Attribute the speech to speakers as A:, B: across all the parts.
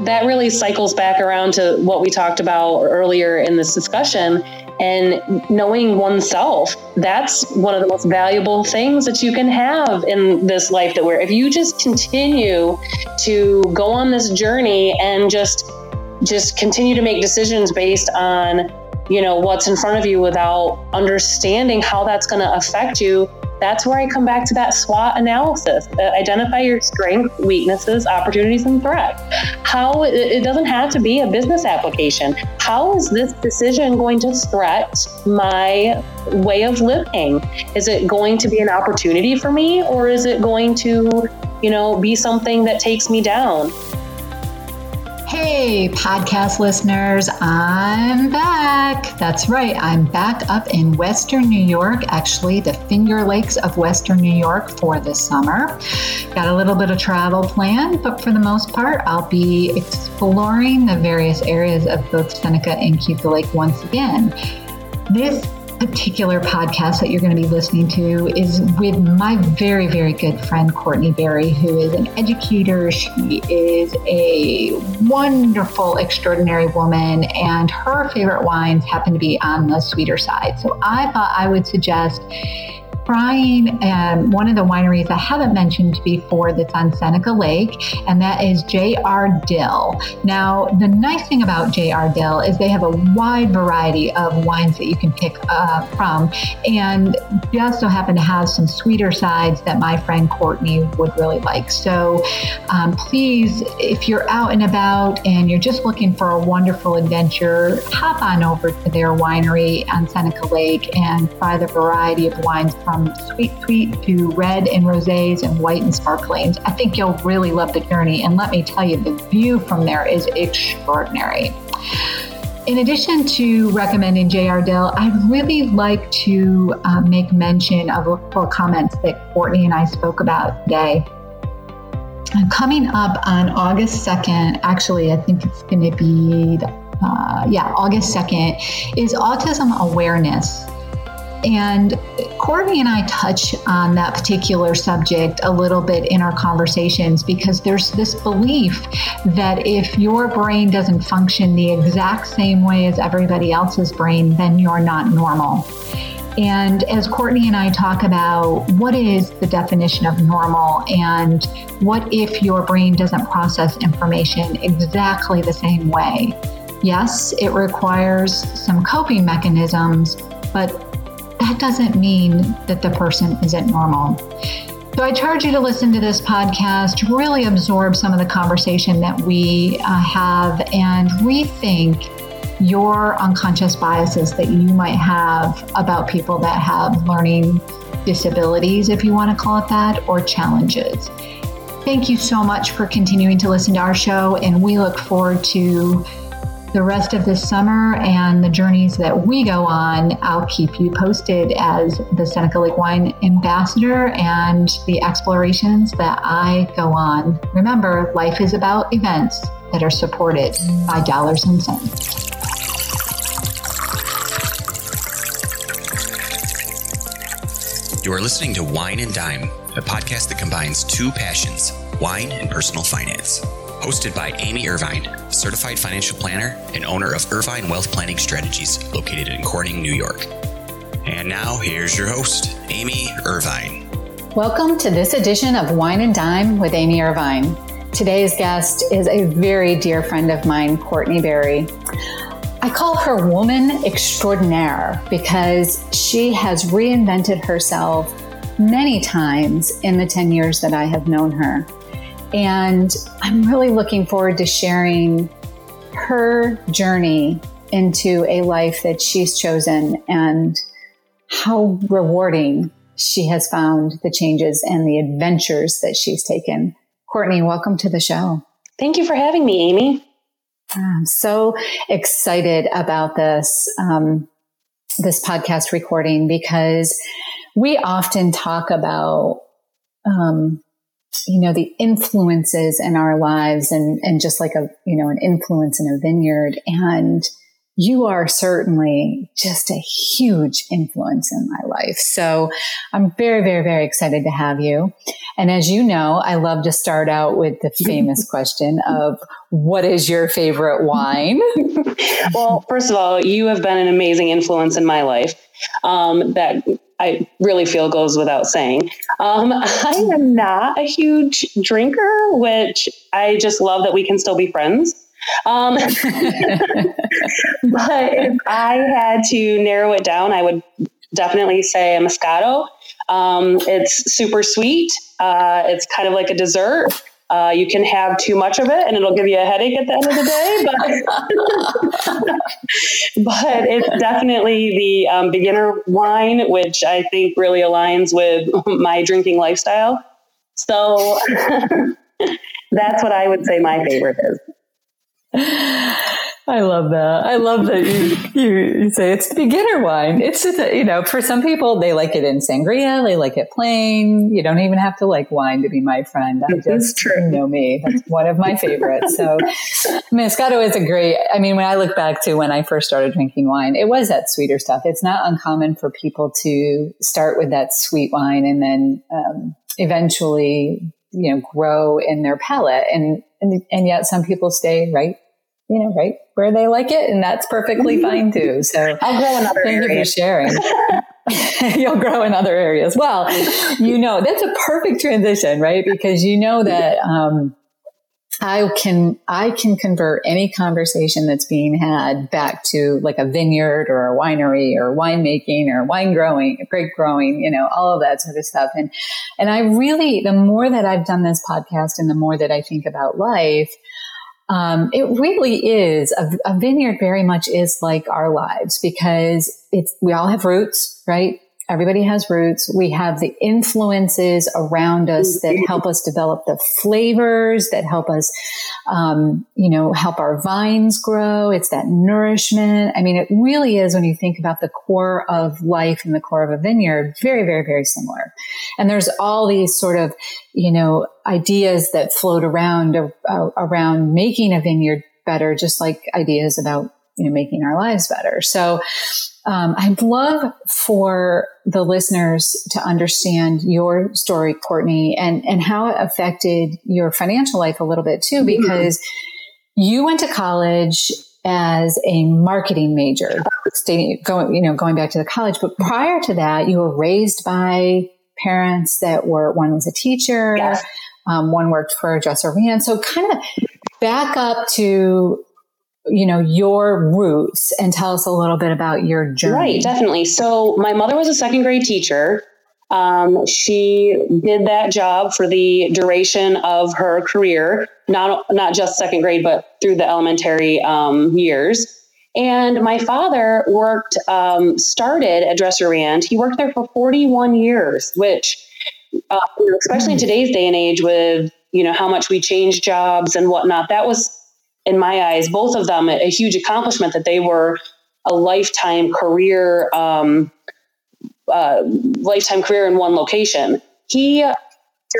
A: That really cycles back around to what we talked about earlier in this discussion. And knowing oneself that's one of the most valuable things that you can have in this life that we're if you just continue to go on this journey and just just continue to make decisions based on you know what's in front of you without understanding how that's going to affect you that's where I come back to that SWOT analysis. Uh, identify your strengths, weaknesses, opportunities, and threats. How it doesn't have to be a business application. How is this decision going to threat my way of living? Is it going to be an opportunity for me, or is it going to, you know, be something that takes me down?
B: Hey, podcast listeners, I'm back. That's right, I'm back up in Western New York, actually, the Finger Lakes of Western New York for the summer. Got a little bit of travel planned, but for the most part, I'll be exploring the various areas of both Seneca and Keuka Lake once again. This particular podcast that you're going to be listening to is with my very, very good friend, Courtney Berry, who is an educator. She is a wonderful, extraordinary woman, and her favorite wines happen to be on the sweeter side. So I thought I would suggest trying um, one of the wineries I haven't mentioned before that's on Seneca Lake, and that is J.R. Dill. Now, the nice thing about J.R. Dill is they have a wide variety of wines that you can pick uh, from, and they also happen to have some sweeter sides that my friend Courtney would really like. So um, please, if you're out and about and you're just looking for a wonderful adventure, hop on over to their winery on Seneca Lake and try the variety of wines from from sweet sweet to red and rosés and white and sparklings. I think you'll really love the journey. And let me tell you, the view from there is extraordinary. In addition to recommending JR Dill, I'd really like to uh, make mention of a couple of comments that Courtney and I spoke about today. coming up on August 2nd, actually, I think it's going to be, uh, yeah, August 2nd, is Autism Awareness and Courtney and I touch on that particular subject a little bit in our conversations because there's this belief that if your brain doesn't function the exact same way as everybody else's brain, then you're not normal. And as Courtney and I talk about what is the definition of normal and what if your brain doesn't process information exactly the same way? Yes, it requires some coping mechanisms, but that doesn't mean that the person isn't normal. So I charge you to listen to this podcast, really absorb some of the conversation that we uh, have, and rethink your unconscious biases that you might have about people that have learning disabilities, if you want to call it that, or challenges. Thank you so much for continuing to listen to our show, and we look forward to the rest of this summer and the journeys that we go on, I'll keep you posted as the Seneca Lake Wine Ambassador and the explorations that I go on. Remember, life is about events that are supported by dollars and cents.
C: You are listening to Wine and Dime, a podcast that combines two passions wine and personal finance hosted by Amy Irvine, certified financial planner and owner of Irvine Wealth Planning Strategies, located in Corning, New York. And now, here's your host, Amy Irvine.
D: Welcome to this edition of Wine and Dime with Amy Irvine.
B: Today's guest is a very dear friend of mine, Courtney Berry. I call her woman extraordinaire because she has reinvented herself many times in the 10 years that I have known her. And I'm really looking forward to sharing her journey into a life that she's chosen and how rewarding she has found the changes and the adventures that she's taken. Courtney, welcome to the show.
A: Thank you for having me, Amy.
B: I'm so excited about this um, this podcast recording because we often talk about um, you know the influences in our lives and and just like a you know an influence in a vineyard and you are certainly just a huge influence in my life. So I'm very, very, very excited to have you. And as you know, I love to start out with the famous question of what is your favorite wine?
A: well, first of all, you have been an amazing influence in my life. Um, that I really feel goes without saying. Um, I am not a huge drinker, which I just love that we can still be friends. Um, but if I had to narrow it down, I would definitely say a Moscato. Um, it's super sweet. Uh, it's kind of like a dessert. Uh, you can have too much of it and it'll give you a headache at the end of the day. But, but it's definitely the um, beginner wine, which I think really aligns with my drinking lifestyle. So that's what I would say my favorite is.
B: I love that. I love that you, you, say it's the beginner wine. It's just, you know, for some people, they like it in sangria. They like it plain. You don't even have to like wine to be my friend. I just true. You know me. That's one of my favorites. So Moscato is a great, I mean, when I look back to when I first started drinking wine, it was that sweeter stuff. It's not uncommon for people to start with that sweet wine and then, um, eventually, you know, grow in their palate. And, and, and yet some people stay right you know, right where they like it, and that's perfectly mm-hmm. fine too. So
A: I'll grow in other
B: thank
A: areas.
B: you for sharing. You'll grow in other areas. Well, you know, that's a perfect transition, right? Because you know that um, I can I can convert any conversation that's being had back to like a vineyard or a winery or winemaking or wine growing, grape growing, you know, all of that sort of stuff. And and I really, the more that I've done this podcast and the more that I think about life, um, it really is a, a, vineyard very much is like our lives because it's we all have roots right Everybody has roots. We have the influences around us that mm-hmm. help us develop the flavors that help us, um, you know, help our vines grow. It's that nourishment. I mean, it really is when you think about the core of life and the core of a vineyard, very, very, very similar. And there's all these sort of, you know, ideas that float around uh, around making a vineyard better, just like ideas about you know making our lives better. So um, I'd love for the listeners to understand your story, Courtney, and, and how it affected your financial life a little bit too, mm-hmm. because mm-hmm. you went to college as a marketing major, going, you know, going back to the college. But prior to that, you were raised by parents that were, one was a teacher, yes. um, one worked for a Dresser Rand. So kind of back up to you know, your roots and tell us a little bit about your journey.
A: Right, definitely. So my mother was a second grade teacher. Um, she did that job for the duration of her career, not not just second grade, but through the elementary um, years. And my father worked, um, started at Dresser Rand. He worked there for 41 years, which, uh, especially in hmm. today's day and age, with you know how much we change jobs and whatnot, that was in my eyes, both of them a, huge accomplishment that they were a lifetime career, um, uh, lifetime career in one location. He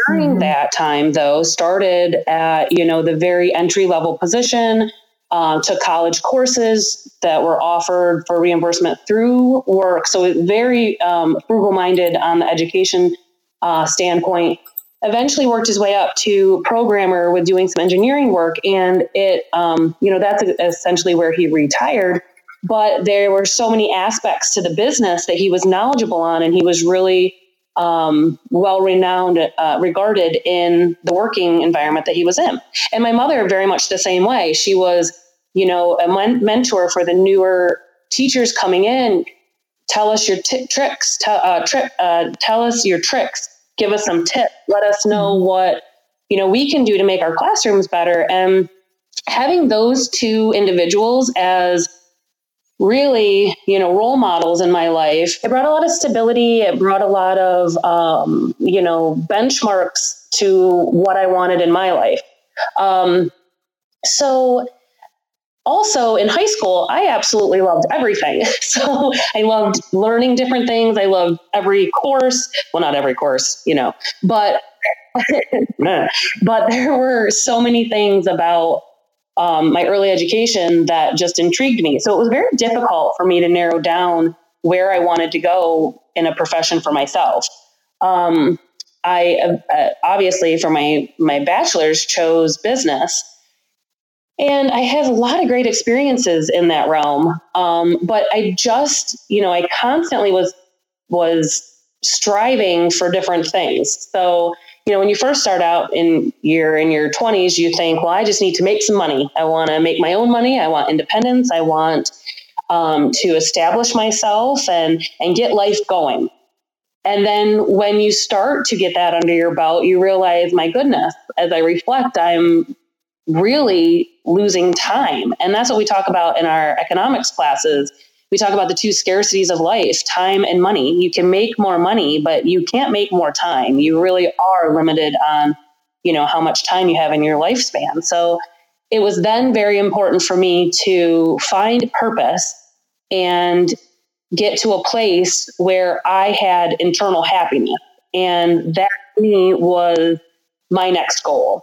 A: during mm-hmm. that time though started at you know the very entry level position uh, took college courses that were offered for reimbursement through work so very um, frugal minded on the education uh, standpoint eventually worked his way up to programmer with doing some engineering work. And it, um, you know, that's essentially where he retired. But there were so many aspects to the business that he was knowledgeable on, and he was really um, well renowned, uh, regarded in the working environment that he was in. And my mother, very much the same way. She was, you know, a men- mentor for the newer teachers coming in. Tell us your t- tricks. T- uh, tri- uh, tell us your tricks. Give us some tips. Let us know mm-hmm. what you know we can do to make our classrooms better. And having those two individuals as really, you know, role models in my life. It brought a lot of stability. It brought a lot of, um, you know, benchmarks to what I wanted in my life. Um, so, also in high school, I absolutely loved everything. So I loved learning different things. I loved every course. Well, not every course, you know, but but there were so many things about um, my early education that just intrigued me. So it was very difficult for me to narrow down where I wanted to go in a profession for myself. Um, I uh, obviously for my my bachelor's chose business, and I have a lot of great experiences in that realm. Um, but I just, you know, I constantly was was striving for different things. So you know, when you first start out in your in your 20s, you think, well, I just need to make some money. I want to make my own money. I want independence. I want um, to establish myself and and get life going. And then when you start to get that under your belt, you realize, my goodness, as I reflect, I'm really losing time. And that's what we talk about in our economics classes we talk about the two scarcities of life time and money. You can make more money, but you can't make more time. You really are limited on, you know, how much time you have in your lifespan. So it was then very important for me to find purpose and get to a place where I had internal happiness. And that to me was my next goal.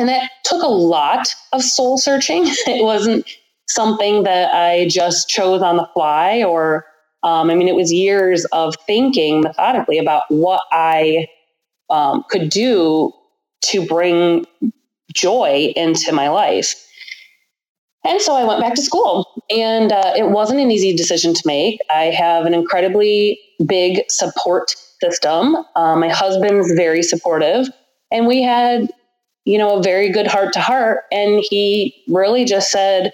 A: And that took a lot of soul searching. It wasn't something that I just chose on the fly, or um, I mean, it was years of thinking methodically about what I um, could do to bring joy into my life. And so I went back to school, and uh, it wasn't an easy decision to make. I have an incredibly big support system. Um, my husband's very supportive, and we had, you know, a very good heart to heart. And he really just said,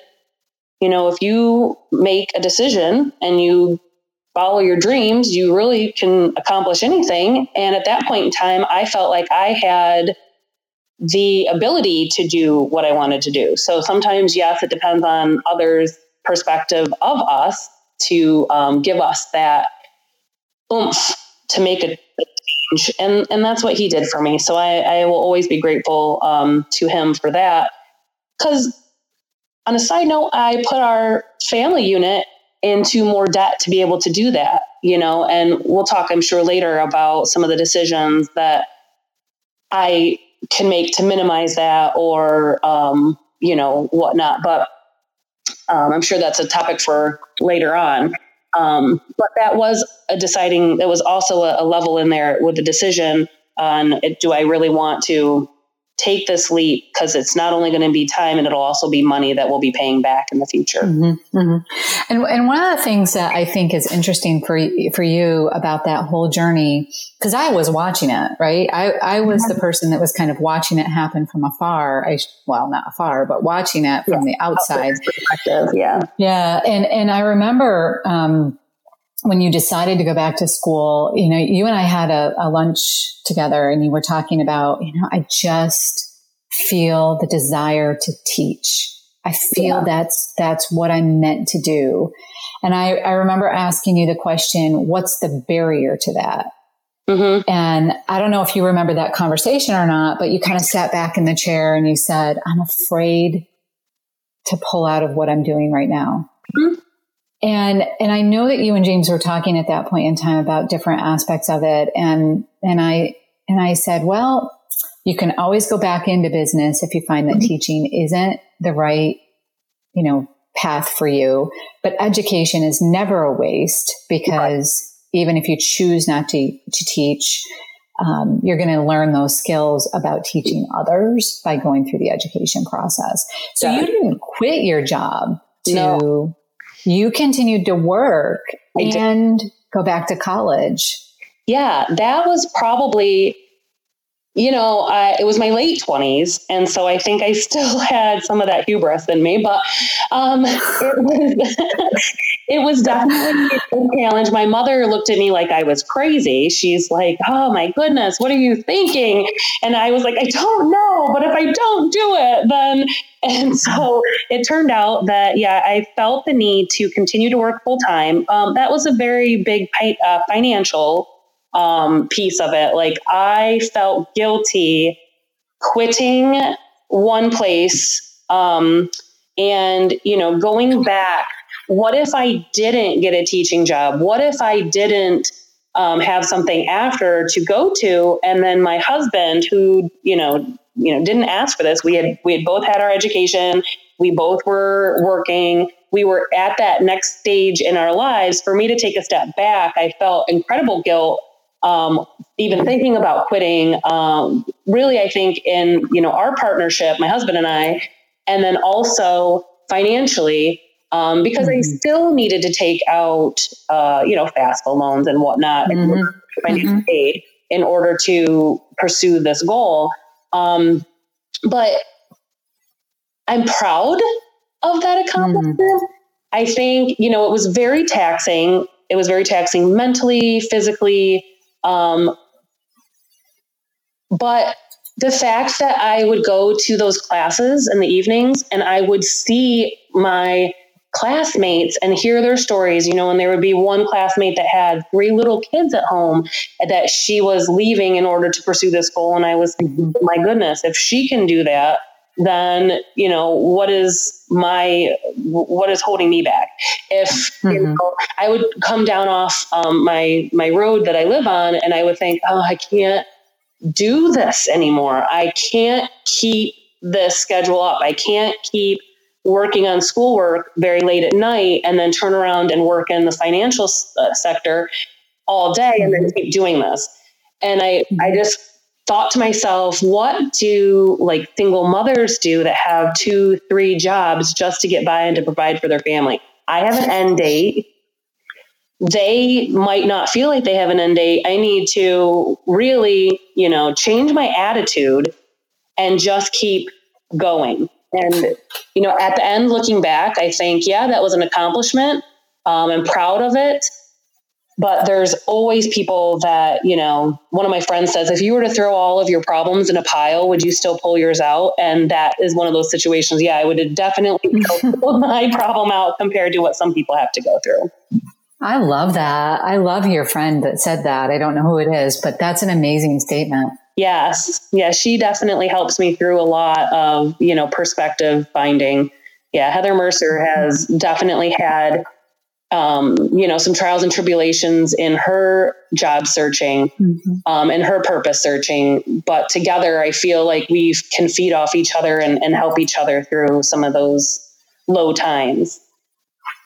A: you know, if you make a decision and you follow your dreams, you really can accomplish anything. And at that point in time, I felt like I had the ability to do what I wanted to do. So sometimes, yes, it depends on others' perspective of us to um, give us that oomph to make a change. And, and that's what he did for me. So I, I will always be grateful um, to him for that. Because on a side note, I put our family unit into more debt to be able to do that, you know, and we'll talk, I'm sure, later about some of the decisions that I can make to minimize that or, um, you know, whatnot. But um, I'm sure that's a topic for later on. Um, but that was a deciding, there was also a, a level in there with the decision on do I really want to take this leap because it's not only going to be time and it'll also be money that we'll be paying back in the future. Mm-hmm,
B: mm-hmm. And, and one of the things that I think is interesting for, for you about that whole journey, because I was watching it, right? I, I was the person that was kind of watching it happen from afar. I, well, not afar, but watching it from yeah, the outside.
A: Perspective, yeah.
B: Yeah. And, and I remember, um, when you decided to go back to school, you know, you and I had a, a, lunch together and you were talking about, you know, I just feel the desire to teach. I feel yeah. that's, that's what I'm meant to do. And I, I remember asking you the question, what's the barrier to that? Mm-hmm. And I don't know if you remember that conversation or not, but you kind of sat back in the chair and you said, I'm afraid to pull out of what I'm doing right now. Mm-hmm. And, and I know that you and James were talking at that point in time about different aspects of it. And, and I, and I said, well, you can always go back into business if you find that mm-hmm. teaching isn't the right, you know, path for you. But education is never a waste because right. even if you choose not to, to teach, um, you're going to learn those skills about teaching others by going through the education process. So yeah. you didn't quit your job to
A: no
B: you continued to work and go back to college.
A: yeah, that was probably you know, I, it was my late 20s. And so I think I still had some of that hubris in me, but um, it, was, it was definitely a challenge. My mother looked at me like I was crazy. She's like, oh my goodness, what are you thinking? And I was like, I don't know, but if I don't do it, then. And so it turned out that, yeah, I felt the need to continue to work full time. Um, that was a very big uh, financial um, piece of it. Like I felt guilty quitting one place um, and, you know, going back. What if I didn't get a teaching job? What if I didn't um, have something after to go to? And then my husband, who, you know, you know, didn't ask for this. We had we had both had our education. We both were working. We were at that next stage in our lives. For me to take a step back, I felt incredible guilt um, even thinking about quitting, um, really, I think in you know our partnership, my husband and I, and then also financially, um, because mm-hmm. I still needed to take out uh, you know FAFSA loans and whatnot mm-hmm. and financial mm-hmm. aid in order to pursue this goal. Um, but I'm proud of that accomplishment. Mm-hmm. I think you know it was very taxing. It was very taxing mentally, physically um, but the fact that I would go to those classes in the evenings and I would see my classmates and hear their stories, you know, and there would be one classmate that had three little kids at home that she was leaving in order to pursue this goal. And I was, my goodness, if she can do that, then you know what is my what is holding me back if mm-hmm. you know, i would come down off um, my my road that i live on and i would think oh i can't do this anymore i can't keep this schedule up i can't keep working on schoolwork very late at night and then turn around and work in the financial uh, sector all day and then mm-hmm. keep doing this and i i mm-hmm. just thought to myself, what do like single mothers do that have two, three jobs just to get by and to provide for their family? I have an end date. They might not feel like they have an end date. I need to really, you know, change my attitude and just keep going. And, you know, at the end, looking back, I think, yeah, that was an accomplishment. Um, I'm proud of it. But there's always people that you know one of my friends says if you were to throw all of your problems in a pile would you still pull yours out? And that is one of those situations yeah i would definitely pull my problem out compared to what some people have to go through.
B: I love that. I love your friend that said that. I don't know who it is but that's an amazing statement
A: yes yeah she definitely helps me through a lot of you know perspective finding yeah heather mercer has definitely had um, you know, some trials and tribulations in her job searching mm-hmm. um, and her purpose searching. But together, I feel like we can feed off each other and, and help each other through some of those low times.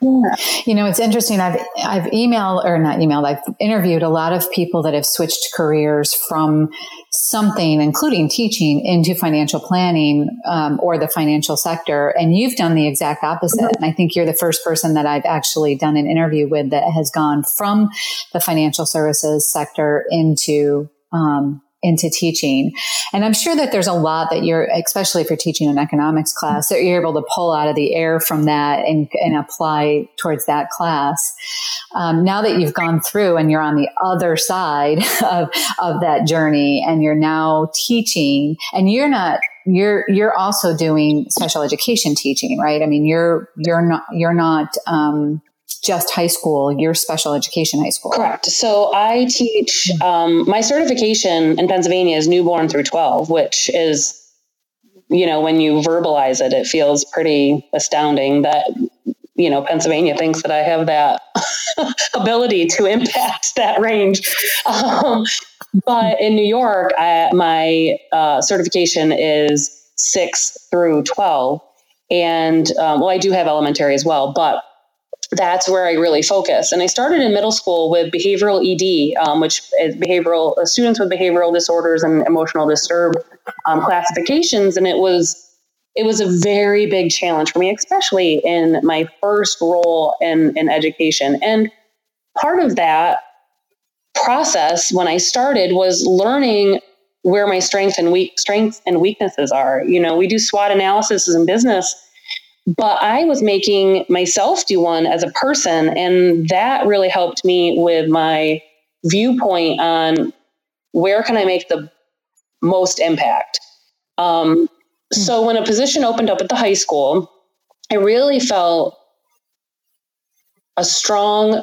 B: Yeah. You know, it's interesting. I've I've emailed or not emailed. I've interviewed a lot of people that have switched careers from something, including teaching, into financial planning um, or the financial sector, and you've done the exact opposite. And I think you're the first person that I've actually done an interview with that has gone from the financial services sector into um, into teaching. And I'm sure that there's a lot that you're, especially if you're teaching an economics class, that you're able to pull out of the air from that and, and apply towards that class. Um, now that you've gone through and you're on the other side of, of that journey and you're now teaching and you're not, you're, you're also doing special education teaching, right? I mean, you're, you're not, you're not, um, just high school, your special education high school.
A: Correct. So I teach, um, my certification in Pennsylvania is newborn through 12, which is, you know, when you verbalize it, it feels pretty astounding that, you know, Pennsylvania thinks that I have that ability to impact that range. Um, but in New York, I, my uh, certification is six through 12. And um, well, I do have elementary as well, but that's where I really focus. And I started in middle school with behavioral ED, um, which is behavioral uh, students with behavioral disorders and emotional disturb um, classifications, and it was it was a very big challenge for me, especially in my first role in in education. And part of that process when I started was learning where my strengths and weak strengths and weaknesses are. You know, we do SWOT analysis in business, but I was making myself do one as a person, and that really helped me with my viewpoint on where can I make the most impact. Um, so when a position opened up at the high school, I really felt a strong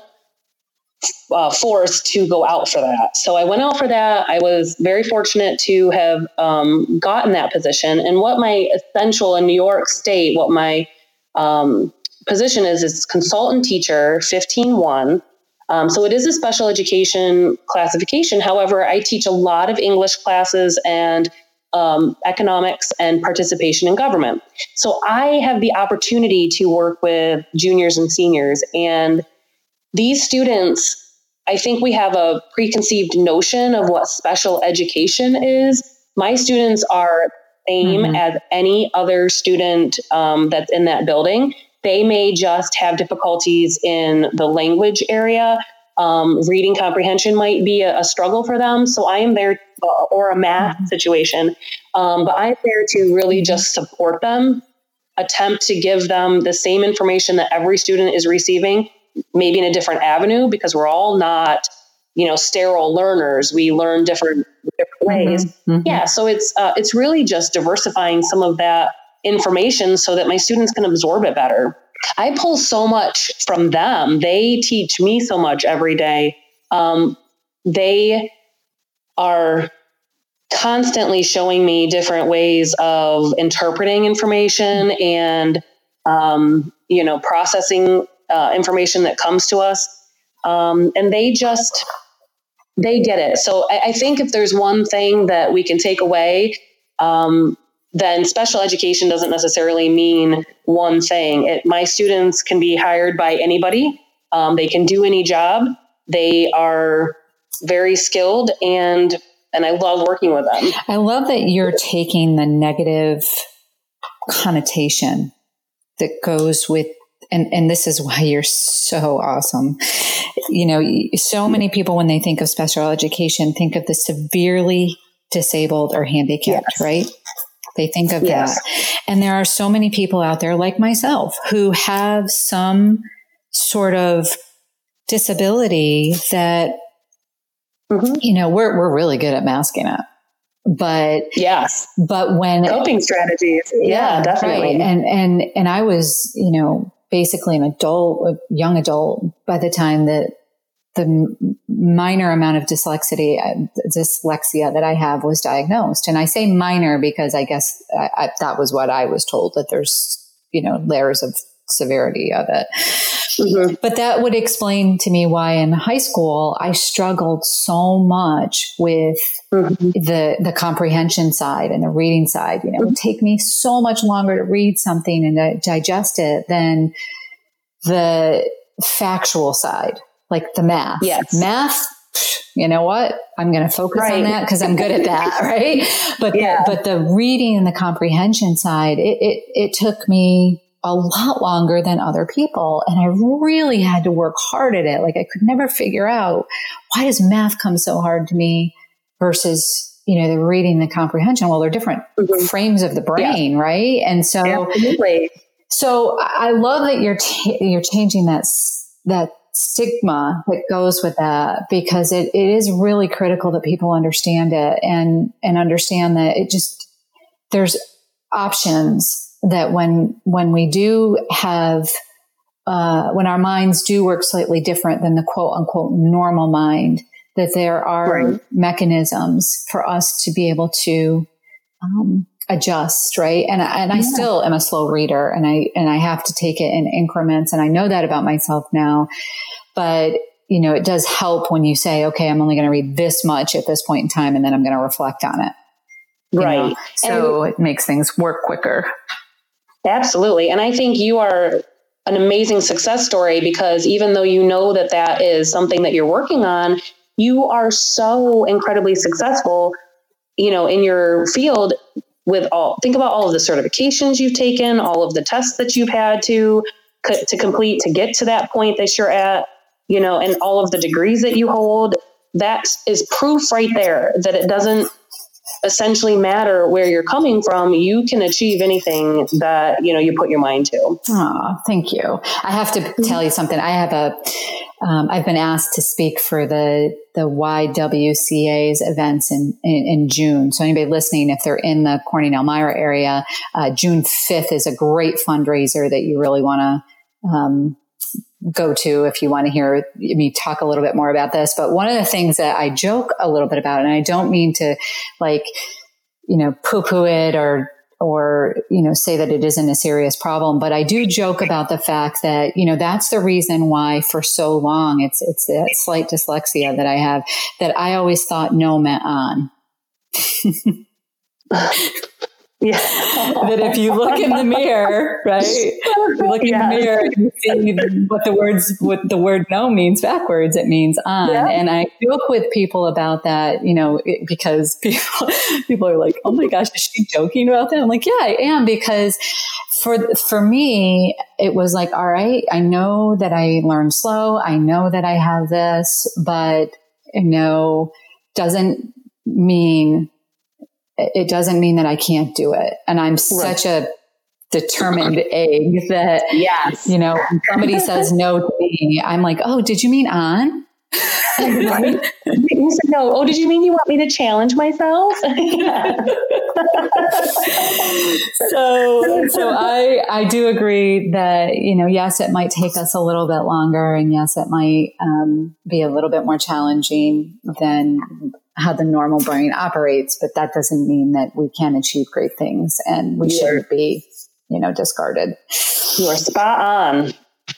A: uh, force to go out for that. So I went out for that. I was very fortunate to have um, gotten that position. And what my essential in New York State, what my um, position is, is consultant teacher 15-1. Um, so it is a special education classification. However, I teach a lot of English classes and um, economics and participation in government. So I have the opportunity to work with juniors and seniors. And these students, I think we have a preconceived notion of what special education is. My students are same mm-hmm. as any other student um, that's in that building. They may just have difficulties in the language area. Um, reading comprehension might be a, a, struggle for them. So I am there, uh, or a math mm-hmm. situation, um, but I'm there to really just support them, attempt to give them the same information that every student is receiving, maybe in a different avenue, because we're all not, you know, sterile learners. We learn different different mm-hmm. ways. Mm-hmm. Yeah, so it's uh, it's really just diversifying some of that information so that my students can absorb it better. I pull so much from them. They teach me so much every day. Um, they are constantly showing me different ways of interpreting information and um, you know processing uh, information that comes to us um, and they just they get it so I, I, think if there's one thing that we can take away um, then special education doesn't necessarily mean one thing. It, my students can be hired by anybody. Um, they can do any job. They are very skilled and and I love working with them.
B: I love that you're taking the negative connotation that goes with and and this is why you're so awesome. You know, so many people when they think of special education think of the severely disabled or handicapped, yes. right? They think of yes. that. And there are so many people out there like myself who have some sort of disability that mm-hmm. you know, we're we're really good at masking it. But
A: yes,
B: but when
A: coping strategies, yeah, yeah definitely.
B: Right. And and and I was, you know, basically an adult, a young adult by the time that the minor amount of dyslexia, uh, dyslexia that I have was diagnosed. And I say minor because I guess I, I, that was what I was told that there's, you know, layers of severity of it. Mm-hmm. But that would explain to me why in high school I struggled so much with mm-hmm. the the comprehension side and the reading side. You know, it would take me so much longer to read something and to digest it than the factual side like the math.
A: Yes.
B: Math, you know what? I'm going to focus right. on that because I'm good at that. right. But, yeah. the, but the reading and the comprehension side, it, it, it took me a lot longer than other people. And I really had to work hard at it. Like I could never figure out why does math come so hard to me versus you know, the reading, the comprehension. Well, they're different mm-hmm. frames of the brain, yeah. right? And so,
A: Absolutely.
B: so I love that you're t- you're changing that that stigma that goes with that because it, it is really critical that people understand it and and understand that it just there's options that when when we do have uh, when our minds do work slightly different than the quote unquote normal mind that there are right. mechanisms for us to be able to um, adjust right? And and I still am a slow reader and I and I have to take it in increments and I know that about myself now. But you know it does help when you say okay I'm only going to read this much at this point in time and then I'm going to reflect on it.
A: Right
B: know? so and it makes things work quicker
A: absolutely. And I think you are an amazing success story because even though you know that that is something that you're working on you are so incredibly successful you know in your field with all think about all of the certifications you've taken all of the tests that you've had to to complete to get to that point that you're at you know and all of the degrees that you hold. That is proof right there that it doesn't essentially matter where you're coming from you can achieve anything that you know you put your mind to.
B: Oh thank you. I have to tell you something. I have a um, I've been asked to speak for the the YWCA's events in, in, in June. So anybody listening, if they're in the Corning Elmira area, uh, June fifth is a great fundraiser that you really want to um, go to if you want to hear me talk a little bit more about this. But one of the things that I joke a little bit about, and I don't mean to like you know poo poo it or or you know say that it isn't a serious problem but i do joke about the fact that you know that's the reason why for so long it's it's that slight dyslexia that i have that i always thought no meant on Yeah. that if you look in the mirror, right? You look in yeah. the mirror and you see what the words what the word no means backwards, it means on. Yeah. And I joke with people about that, you know, because people people are like, Oh my gosh, is she joking about that? I'm like, Yeah, I am because for for me, it was like, all right, I know that I learn slow, I know that I have this, but you know, doesn't mean it doesn't mean that I can't do it. And I'm right. such a determined egg that, yes. you know, when somebody says no to me, I'm like, oh, did you mean on?
A: you said no. Oh, did you mean you want me to challenge myself?
B: so, so I I do agree that you know yes, it might take us a little bit longer, and yes, it might um, be a little bit more challenging than how the normal brain operates, but that doesn't mean that we can't achieve great things and we shouldn't be, you know, discarded.
A: You are spot on.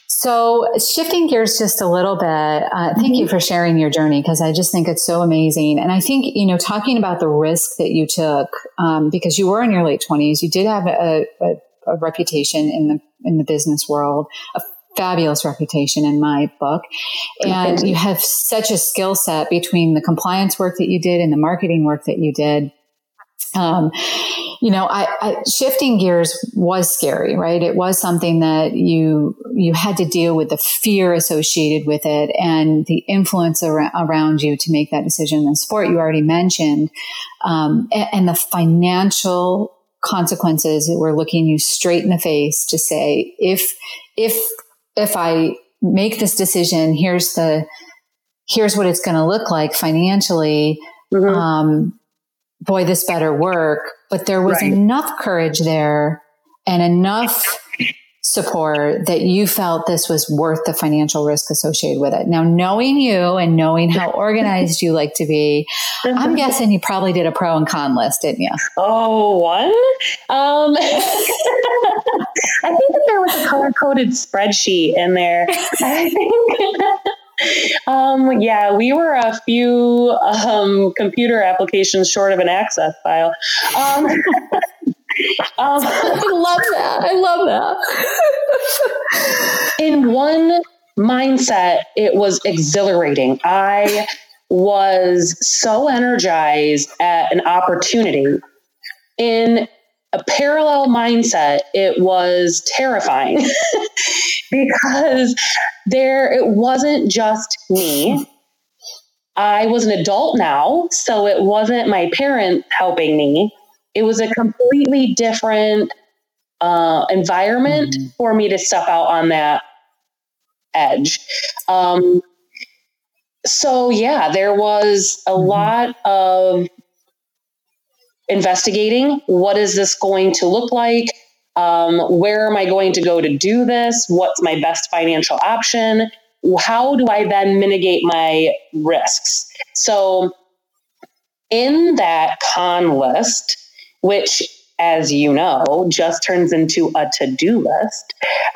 B: So, shifting gears just a little bit, uh, thank you mm-hmm. for sharing your journey because I just think it's so amazing. And I think, you know, talking about the risk that you took, um, because you were in your late 20s, you did have a, a, a reputation in the in the business world, a fabulous reputation in my book. And you have such a skill set between the compliance work that you did and the marketing work that you did. Um, you know, I, I, shifting gears was scary, right? It was something that you you had to deal with the fear associated with it and the influence ar- around you to make that decision. The sport you already mentioned, um, and, and the financial consequences that were looking you straight in the face to say if if if I make this decision, here's the, here's what it's going to look like financially. Mm-hmm. Um, boy, this better work. But there was right. enough courage there and enough support that you felt this was worth the financial risk associated with it. Now, knowing you and knowing how organized you like to be, I'm guessing you probably did a pro and con list, didn't you?
A: Oh, one? Um, I think that there was a color coded spreadsheet in there. I think. um, yeah, we were a few um, computer applications short of an access file. Um,
B: um, I love that. I love
A: that. in one mindset, it was exhilarating. I was so energized at an opportunity. In a parallel mindset, it was terrifying because there it wasn't just me. I was an adult now, so it wasn't my parents helping me it was a completely different uh, environment mm-hmm. for me to step out on that edge. Um, so yeah, there was a mm-hmm. lot of investigating. What is this going to look like? Um, where am I going to go to do this? What's my best financial option? How do I then mitigate my risks? So, in that con list, which, as you know, just turns into a to do list.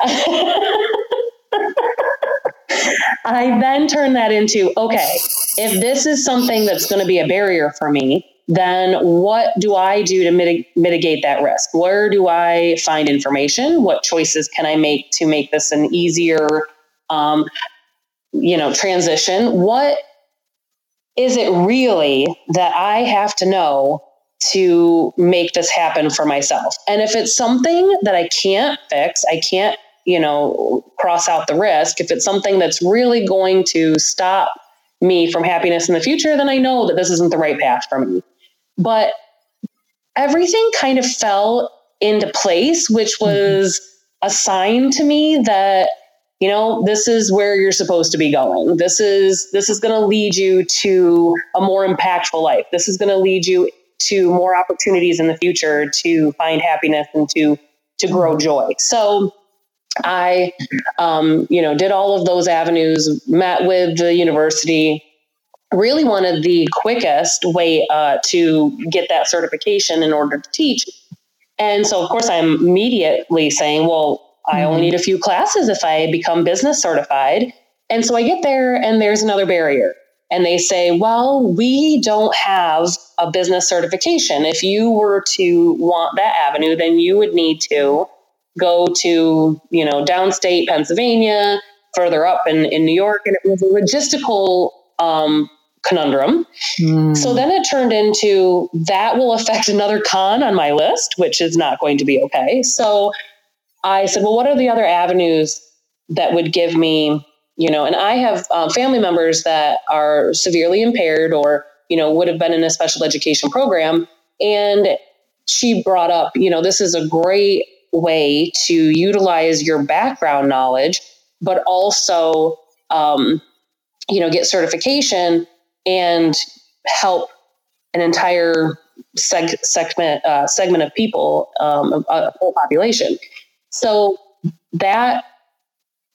A: I then turn that into okay, if this is something that's going to be a barrier for me, then what do I do to mitig- mitigate that risk? Where do I find information? What choices can I make to make this an easier, um, you know, transition? What is it really that I have to know to make this happen for myself. And if it's something that I can't fix, I can't, you know, cross out the risk, if it's something that's really going to stop me from happiness in the future, then I know that this isn't the right path for me. But everything kind of fell into place, which mm-hmm. was mm-hmm. a sign to me that you know this is where you're supposed to be going this is this is going to lead you to a more impactful life this is going to lead you to more opportunities in the future to find happiness and to to grow mm-hmm. joy so I, um, you know, did all of those avenues, met with the university, really wanted the quickest way uh, to get that certification in order to teach. And so, of course, I'm immediately saying, well, I only mm-hmm. need a few classes if I become business certified. And so I get there, and there's another barrier. And they say, well, we don't have a business certification. If you were to want that avenue, then you would need to go to, you know, downstate Pennsylvania, further up in, in New York. And it was a logistical um, conundrum. Mm. So then it turned into that will affect another con on my list, which is not going to be okay. So I said, well, what are the other avenues that would give me, you know, and I have um, family members that are severely impaired or, you know, would have been in a special education program. And she brought up, you know, this is a great way to utilize your background knowledge, but also, um, you know, get certification and help an entire seg- segment uh, segment of people, um, a, a whole population. So that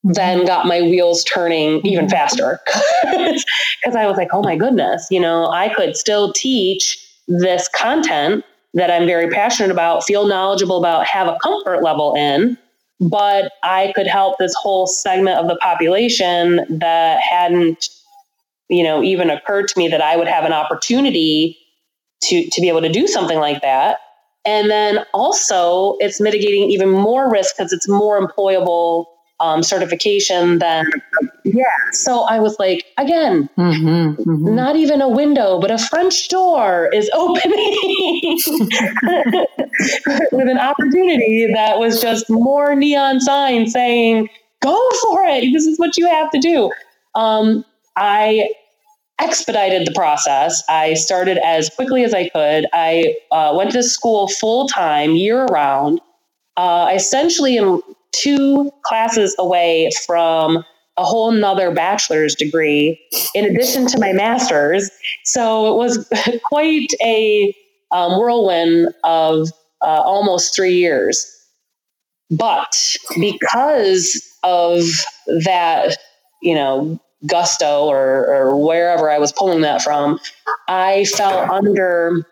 A: then got my wheels turning even faster because I was like, oh my goodness, you know, I could still teach this content that I'm very passionate about, feel knowledgeable about, have a comfort level in, but I could help this whole segment of the population that hadn't, you know, even occurred to me that I would have an opportunity to to be able to do something like that. And then also, it's mitigating even more risk because it's more employable um, certification than yeah. So I was like, again, mm-hmm, mm-hmm. not even a window, but a French door is opening with an opportunity that was just more neon signs saying, "Go for it! This is what you have to do." Um, I expedited the process. I started as quickly as I could. I uh, went to school full time, year round. Uh, essentially, in two classes away from a whole nother bachelor's degree in addition to my master's. So it was quite a um, whirlwind of uh, almost three years. But because of that, you know, gusto or, or wherever I was pulling that from, I fell under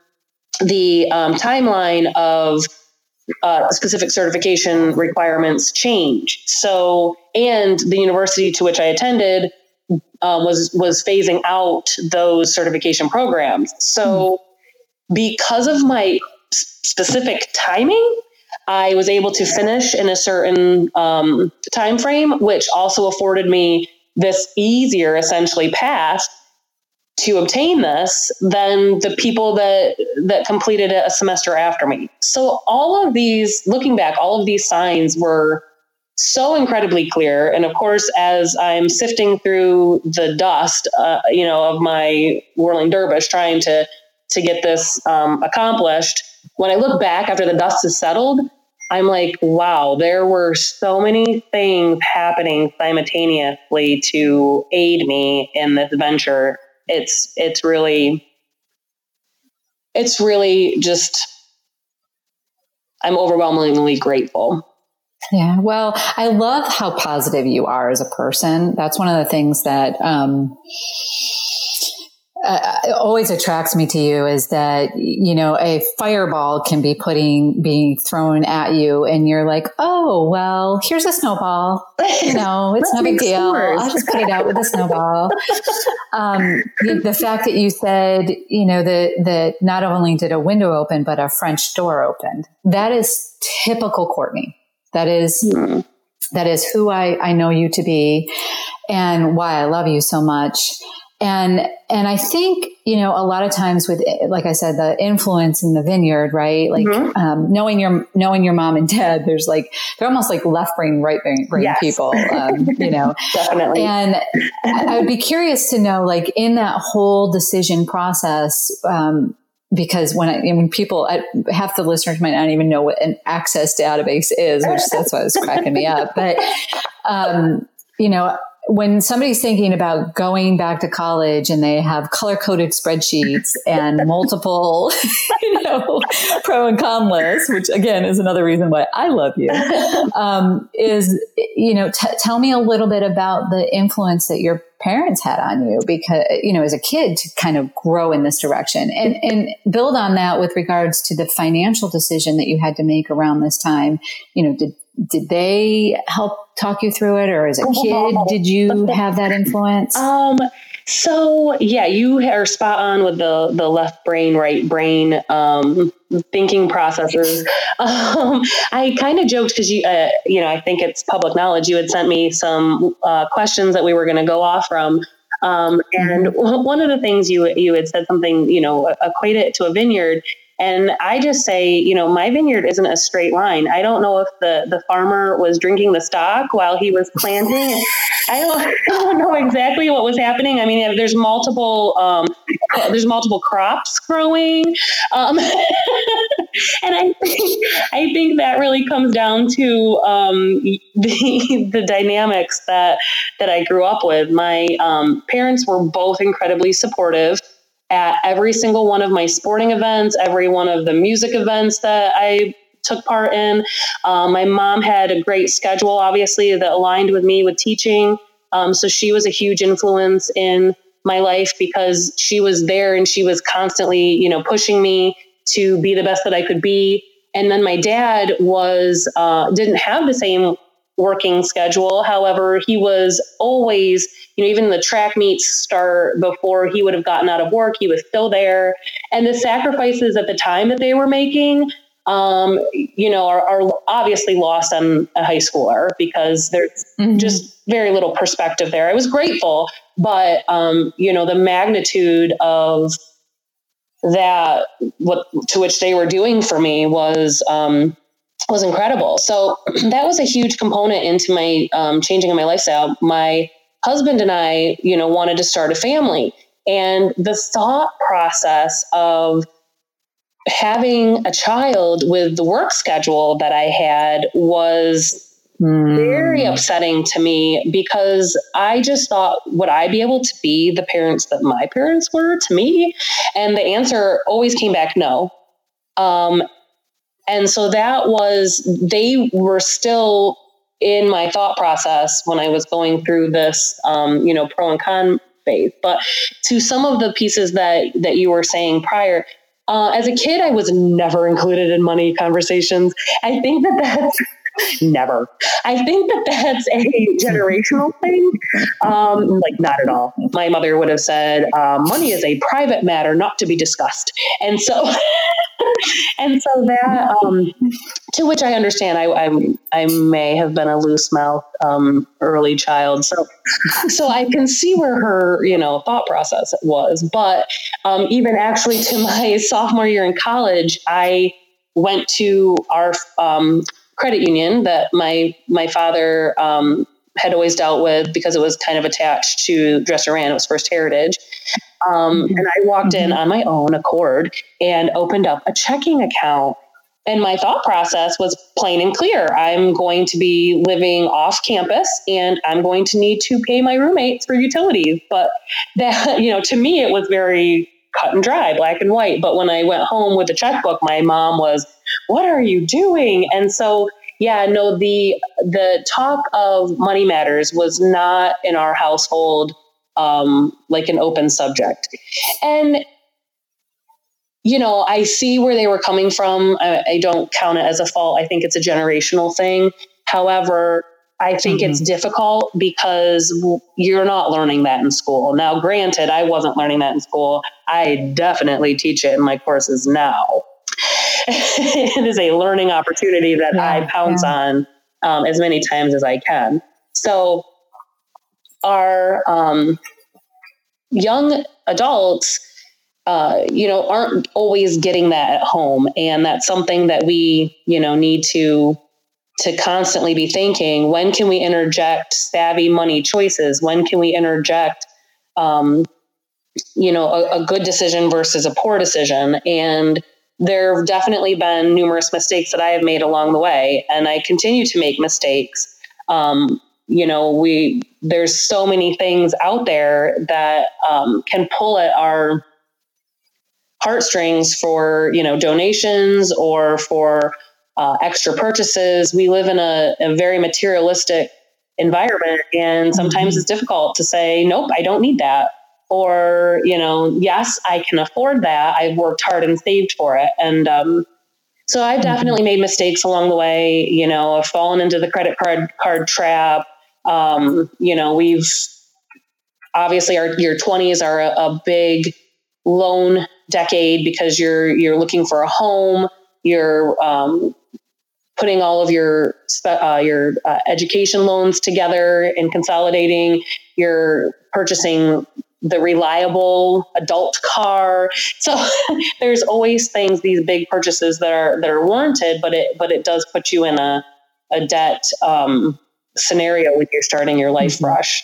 A: the um, timeline of uh, specific certification requirements change. So, and the university to which I attended uh, was was phasing out those certification programs. So, because of my specific timing, I was able to finish in a certain um, time frame, which also afforded me this easier, essentially, path to obtain this than the people that that completed it a semester after me. So all of these, looking back, all of these signs were so incredibly clear. And of course, as I'm sifting through the dust, uh, you know, of my whirling dervish, trying to to get this um, accomplished, when I look back after the dust has settled, I'm like, wow, there were so many things happening simultaneously to aid me in this venture it's it's really it's really just I'm overwhelmingly grateful.
B: Yeah, well, I love how positive you are as a person. That's one of the things that um, uh, always attracts me to you is that you know a fireball can be putting being thrown at you and you're like oh well here's a snowball. You know it's no big deal. i'll just put it out with a snowball. Um, the, the, fact that you said you know that that not only did a window open but a french door opened. That is typical courtney. That is mm. that is who I, I know you to be and why i love you so much And, and I think, you know, a lot of times with, like I said, the influence in the vineyard, right? Like, mm-hmm. um, knowing your, knowing your mom and dad, there's like, they're almost like left brain, right brain, brain yes. people, um, you know,
A: definitely.
B: And I would be curious to know, like, in that whole decision process, um, because when I, when people, I, half the listeners might not even know what an access database is, which that's why it's cracking me up. But, um, you know, when somebody's thinking about going back to college and they have color coded spreadsheets and multiple, you know, pro and con lists, which again is another reason why I love you, um, is, you know, t- tell me a little bit about the influence that your parents had on you because, you know, as a kid to kind of grow in this direction and, and build on that with regards to the financial decision that you had to make around this time. You know, did did they help talk you through it or as a kid did you have that influence?
A: Um so yeah you are spot on with the the left brain right brain um thinking processes. Um i kind of joked because you uh, you know i think it's public knowledge. You had sent me some uh, questions that we were going to go off from. Um, and mm-hmm. one of the things you you had said something you know equate it to a vineyard and I just say, you know, my vineyard isn't a straight line. I don't know if the, the farmer was drinking the stock while he was planting. I don't, I don't know exactly what was happening. I mean, there's multiple, um, there's multiple crops growing. Um, and I think, I think that really comes down to um, the, the dynamics that, that I grew up with. My um, parents were both incredibly supportive at every single one of my sporting events, every one of the music events that I took part in. Um, my mom had a great schedule, obviously, that aligned with me with teaching. Um, so she was a huge influence in my life because she was there and she was constantly, you know, pushing me to be the best that I could be. And then my dad was uh, didn't have the same working schedule. However, he was always, you know, even the track meets start before he would have gotten out of work, he was still there. And the sacrifices at the time that they were making, um, you know, are, are, obviously lost on a high schooler because there's mm-hmm. just very little perspective there. I was grateful, but, um, you know, the magnitude of that, what to which they were doing for me was, um, was incredible. So that was a huge component into my um, changing of my lifestyle. My husband and I, you know, wanted to start a family, and the thought process of having a child with the work schedule that I had was mm. very upsetting to me because I just thought, would I be able to be the parents that my parents were to me? And the answer always came back no. Um, and so that was, they were still in my thought process when I was going through this, um, you know, pro and con phase. But to some of the pieces that, that you were saying prior, uh, as a kid, I was never included in money conversations. I think that that's Never. I think that that's a generational thing. Um, like, not at all. My mother would have said, um, money is a private matter not to be discussed. And so, and so that, um, to which I understand, I, I, I, may have been a loose mouth um, early child. So, so I can see where her, you know, thought process was. But um, even actually to my sophomore year in college, I went to our um, credit union that my my father um, had always dealt with because it was kind of attached to Dresser-Rand. It was First Heritage. Um, mm-hmm. And I walked mm-hmm. in on my own accord and opened up a checking account. And my thought process was plain and clear. I'm going to be living off campus and I'm going to need to pay my roommates for utilities. But that, you know, to me, it was very cut and dry, black and white. But when I went home with the checkbook, my mom was, "What are you doing?" And so, yeah, no, the the talk of money matters was not in our household um, like an open subject, and you know, I see where they were coming from. I, I don't count it as a fault. I think it's a generational thing. However, I think mm-hmm. it's difficult because you're not learning that in school. Now, granted, I wasn't learning that in school. I definitely teach it in my courses now. it is a learning opportunity that yeah, I pounce yeah. on um, as many times as I can. So, our um, young adults, uh, you know, aren't always getting that at home, and that's something that we, you know, need to to constantly be thinking: when can we interject savvy money choices? When can we interject, um, you know, a, a good decision versus a poor decision? And there have definitely been numerous mistakes that I have made along the way, and I continue to make mistakes. Um, you know, we there's so many things out there that um, can pull at our heartstrings for you know donations or for uh, extra purchases. We live in a, a very materialistic environment, and sometimes mm-hmm. it's difficult to say, "Nope, I don't need that." Or you know, yes, I can afford that. I've worked hard and saved for it, and um, so I've mm-hmm. definitely made mistakes along the way. You know, I've fallen into the credit card card trap. Um, you know, we've obviously our your 20s are a, a big loan decade because you're you're looking for a home. You're um, putting all of your uh, your uh, education loans together and consolidating. You're purchasing the reliable adult car. So there's always things these big purchases that are that are warranted, but it but it does put you in a a debt um, scenario when you're starting your life mm-hmm. fresh.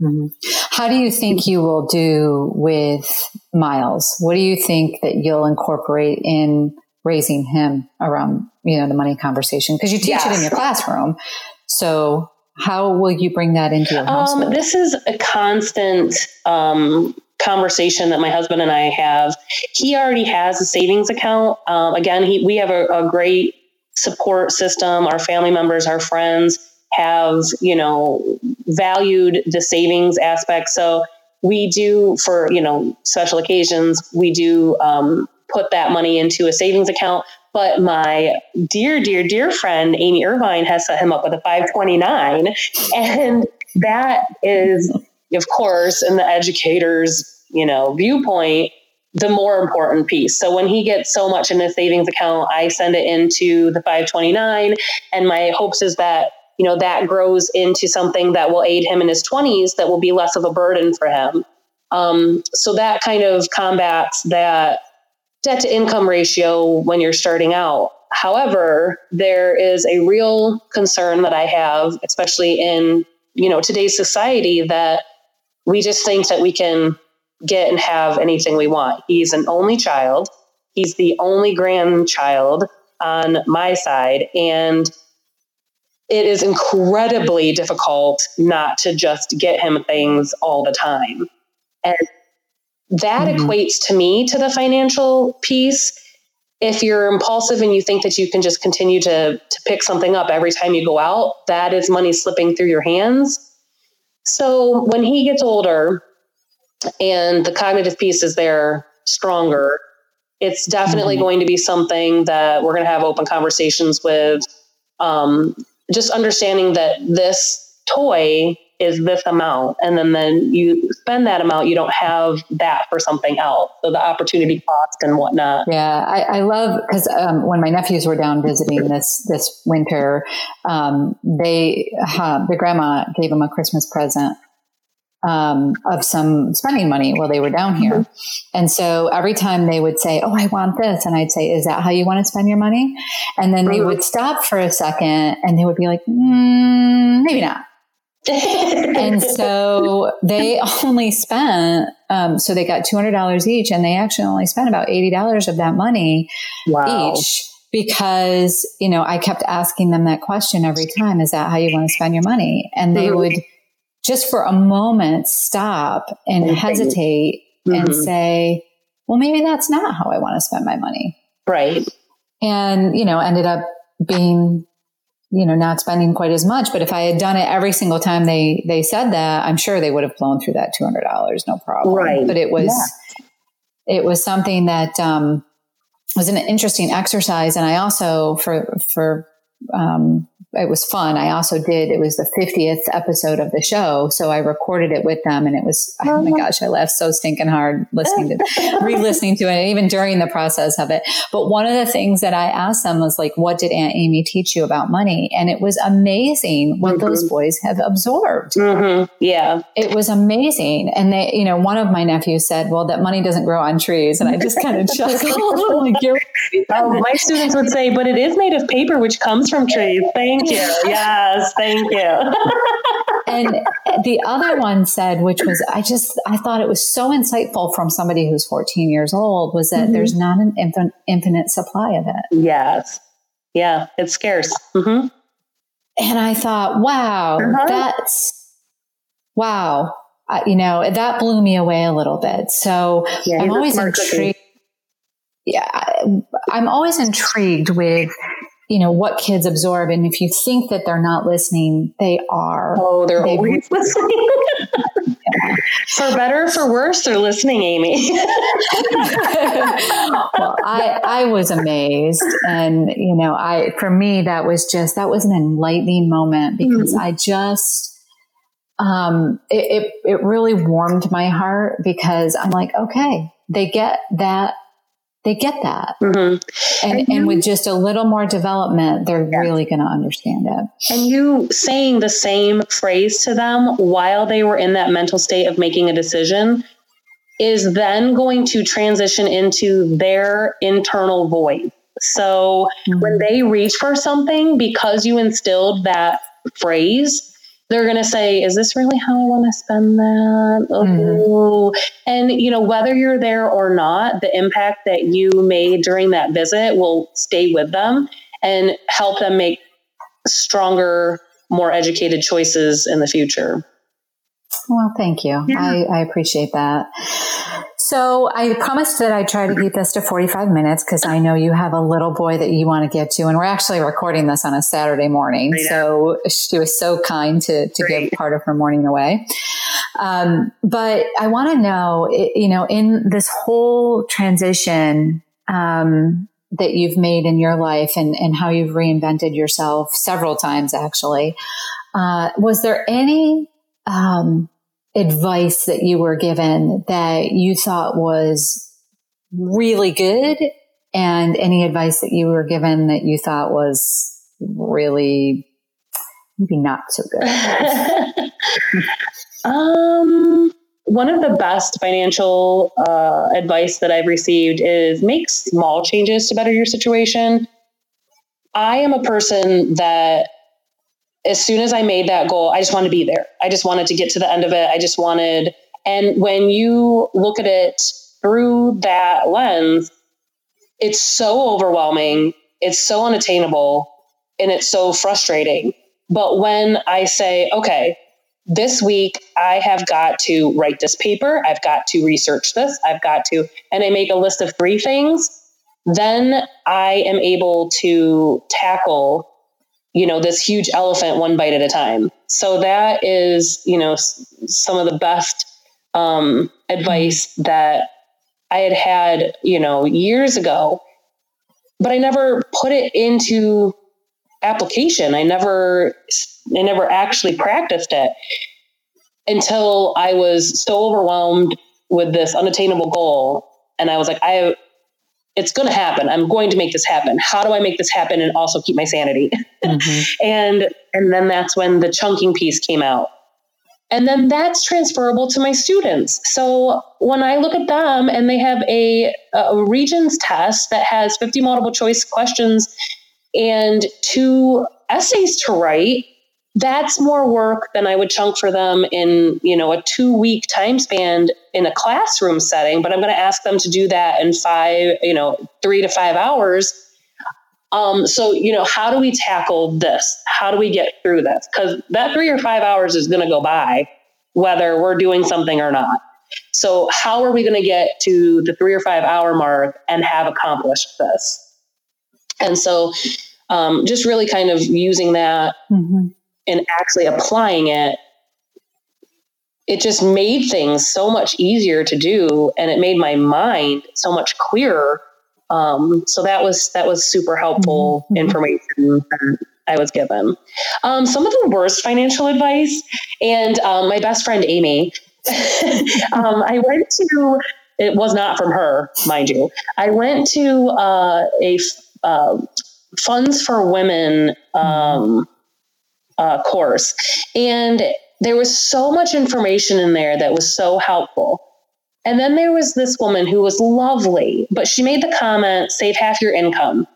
B: Mm-hmm. How do you think you will do with Miles? What do you think that you'll incorporate in raising him around, you know, the money conversation? Because you teach yes. it in your classroom. So how will you bring that into your household?
A: Um, this is a constant um, conversation that my husband and I have. He already has a savings account. Um, again, he, we have a, a great support system. Our family members, our friends have, you know, valued the savings aspect. So we do for, you know, special occasions, we do um, put that money into a savings account. But my dear, dear, dear friend, Amy Irvine, has set him up with a 529. And that is, of course, in the educator's, you know, viewpoint, the more important piece. So when he gets so much in his savings account, I send it into the 529 and my hopes is that you know that grows into something that will aid him in his 20s that will be less of a burden for him. Um, so that kind of combats that debt to income ratio when you're starting out. However, there is a real concern that I have, especially in you know today's society, that we just think that we can get and have anything we want. He's an only child. He's the only grandchild on my side. And it is incredibly difficult not to just get him things all the time. And that mm-hmm. equates to me to the financial piece. If you're impulsive and you think that you can just continue to, to pick something up every time you go out, that is money slipping through your hands. So when he gets older, and the cognitive piece is there stronger, it's definitely mm-hmm. going to be something that we're going to have open conversations with. Um, just understanding that this toy is this amount, and then then you spend that amount, you don't have that for something else. So the opportunity cost and whatnot.
B: Yeah, I, I love because um, when my nephews were down visiting this this winter, um, they uh, the grandma gave them a Christmas present um, of some spending money while they were down here. Mm-hmm. And so every time they would say, Oh, I want this. And I'd say, Is that how you want to spend your money? And then mm-hmm. they would stop for a second and they would be like, mm, Maybe not. and so they only spent, um, so they got $200 each and they actually only spent about $80 of that money wow. each because, you know, I kept asking them that question every time. Is that how you want to spend your money? And they mm-hmm. would, just for a moment stop and mm-hmm. hesitate mm-hmm. and say, well, maybe that's not how I want to spend my money.
A: Right.
B: And, you know, ended up being, you know, not spending quite as much. But if I had done it every single time they, they said that, I'm sure they would have blown through that $200. No problem.
A: Right.
B: But it was, yeah. it was something that, um, was an interesting exercise. And I also, for, for, um, it was fun. I also did, it was the 50th episode of the show. So I recorded it with them and it was, oh my uh-huh. gosh, I laughed so stinking hard listening to, re-listening to it, even during the process of it. But one of the things that I asked them was like, what did Aunt Amy teach you about money? And it was amazing what mm-hmm. those boys have absorbed.
A: Mm-hmm. Yeah.
B: It was amazing. And they, you know, one of my nephews said, well, that money doesn't grow on trees. And I just kind of chuckled. like,
A: oh, my students would say, but it is made of paper, which comes from trees. Thank you. Yes, thank you.
B: and the other one said, which was, I just, I thought it was so insightful from somebody who's 14 years old, was that mm-hmm. there's not an infin- infinite supply of it.
A: Yes. Yeah, it's scarce. Mm-hmm.
B: And I thought, wow, uh-huh. that's, wow. Uh, you know, that blew me away a little bit. So yeah, I'm always intrigued. Yeah, I'm always intrigued with you know what kids absorb. And if you think that they're not listening they are.
A: Oh they're they always listening. Yeah. for better for worse they're listening amy. Well
B: i i was amazed. And you know i for me that was just that was an enlightening moment because mm. i just um it, it it really warmed my heart because i'm like okay they get that they get that. Mm-hmm. And, and, and, with just a little more development, they're yeah. really going to understand it.
A: And you saying the same phrase to them while they were in that mental state of making a decision is then going to transition into their internal voice. So mm-hmm. when they reach for something, because you instilled that phrase, they're going to say, is this really how I want to spend that? Mm-hmm. And, you know, whether you're there or not, the impact that you made during that visit will stay with them and help them make stronger, more educated choices in the future.
B: Well, thank you. Yeah. I, I appreciate that. So I promised that I'd try to keep this to 45 minutes because I know you have a little boy that you want to get to. And we're actually recording this on a Saturday morning. So she was so kind to, to give part of her morning away. Um, but I want to know, you know, in this whole transition, um, that you've made in your life and, and how you've reinvented yourself several times actually, uh, was there any, um, advice that you were given that you thought was really good and any advice that you were given that you thought was really maybe not so good?
A: um, one of the best financial uh, advice that I've received is make small changes to better your situation. I am a person that as soon as I made that goal, I just wanted to be there. I just wanted to get to the end of it. I just wanted, and when you look at it through that lens, it's so overwhelming, it's so unattainable, and it's so frustrating. But when I say, okay, this week I have got to write this paper, I've got to research this, I've got to, and I make a list of three things, then I am able to tackle you know, this huge elephant one bite at a time. So that is, you know, some of the best um, advice that I had had, you know, years ago, but I never put it into application. I never, I never actually practiced it until I was so overwhelmed with this unattainable goal. And I was like, I it's going to happen. I'm going to make this happen. How do I make this happen and also keep my sanity? Mm-hmm. and and then that's when the chunking piece came out. And then that's transferable to my students. So when I look at them and they have a, a Regents test that has 50 multiple choice questions and two essays to write, that's more work than I would chunk for them in, you know, a two week time span in a classroom setting, but I'm going to ask them to do that in five, you know, three to five hours. Um, so, you know, how do we tackle this? How do we get through this? Because that three or five hours is going to go by whether we're doing something or not. So, how are we going to get to the three or five hour mark and have accomplished this? And so, um, just really kind of using that mm-hmm and actually applying it it just made things so much easier to do and it made my mind so much clearer um, so that was that was super helpful mm-hmm. information I was given. Um, some of the worst financial advice, and um, my best friend Amy, um, I went to, it was not from her, mind you. I went to uh, a uh, Funds for Women um, uh, course, and there was so much information in there that was so helpful. And then there was this woman who was lovely, but she made the comment, save half your income.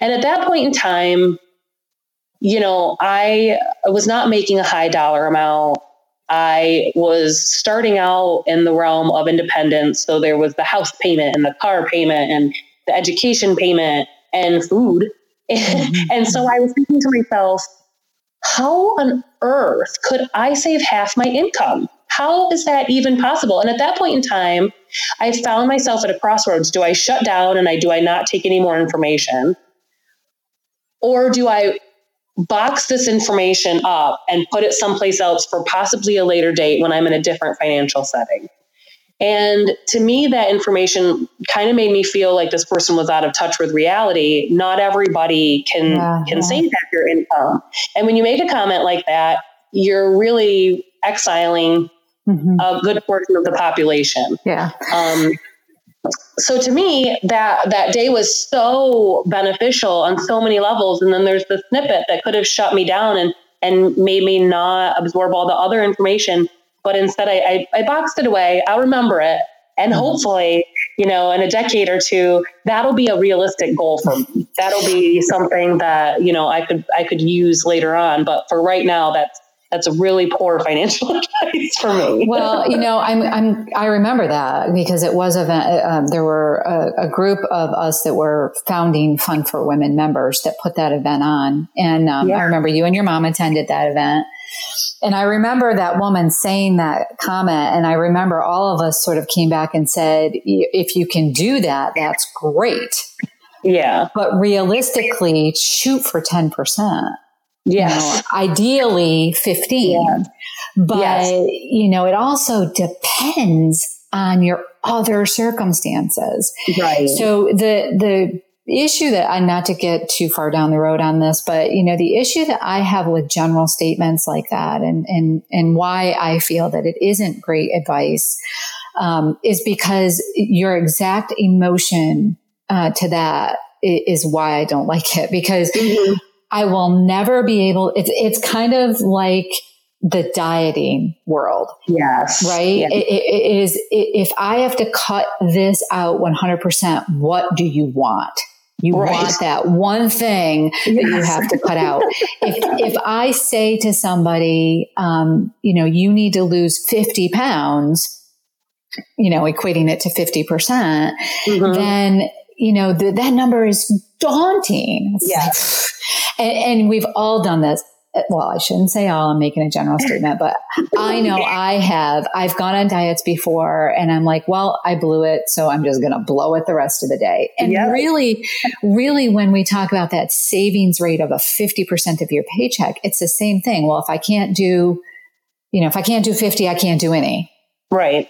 A: And at that point in time, you know, I was not making a high dollar amount. I was starting out in the realm of independence. So there was the house payment and the car payment and the education payment and food. Mm-hmm. and so I was thinking to myself, how on earth could I save half my income? How is that even possible? And at that point in time, I found myself at a crossroads. Do I shut down and I do I not take any more information? Or do I box this information up and put it someplace else for possibly a later date when I'm in a different financial setting. And to me, that information kind of made me feel like this person was out of touch with reality. Not everybody can yeah, can yeah. save half your income. And when you make a comment like that, you're really exiling mm-hmm. a good portion of the population.
B: Yeah. Um,
A: so to me that that day was so beneficial on so many levels and then there's the snippet that could have shut me down and and made me not absorb all the other information but instead i i, I boxed it away i'll remember it and mm-hmm. hopefully you know in a decade or two that'll be a realistic goal for me that'll be something that you know i could i could use later on but for right now that's that's a really poor financial advice for me.
B: well, you know, I'm, I'm, I remember that because it was a, um, there were a, a, group of us that were founding Fund for Women members that put that event on. And um, yeah. I remember you and your mom attended that event. And I remember that woman saying that comment. And I remember all of us sort of came back and said, if you can do that, that's great.
A: Yeah.
B: But realistically, shoot for 10%.
A: Yes.
B: You know, ideally 15. Yeah. But, yes. you know, it also depends on your other circumstances.
A: Right.
B: So the, the, issue that I not to get too far down the road on this, but you know, the issue that I have with general statements like that and and and why I feel that it isn't great advice um, is because your exact emotion uh, to that is why I don't like it because mm-hmm. I will never be able, it's, it's kind of like the dieting world.
A: Yes.
B: Right. Yes. It, it is, if I have to cut this out 100%, what do you want? You right. want that one thing that you have to cut out. if, if I say to somebody, um, you know, you need to lose 50 pounds, you know, equating it to 50%, percent mm hmm then, you know, the, that number is daunting.
A: yes.
B: And, and we've all done this well, I shouldn't say all, I'm making a general statement, but I know I have. I've gone on diets before and I'm like, well, I blew it. So I'm just going to blow it the rest of the day. And yep. really, really, when we talk about that savings rate of a 50% of your paycheck, it's the same thing. Well, if I can't do, you know, if I can't do 50, I can't do any.
A: Right.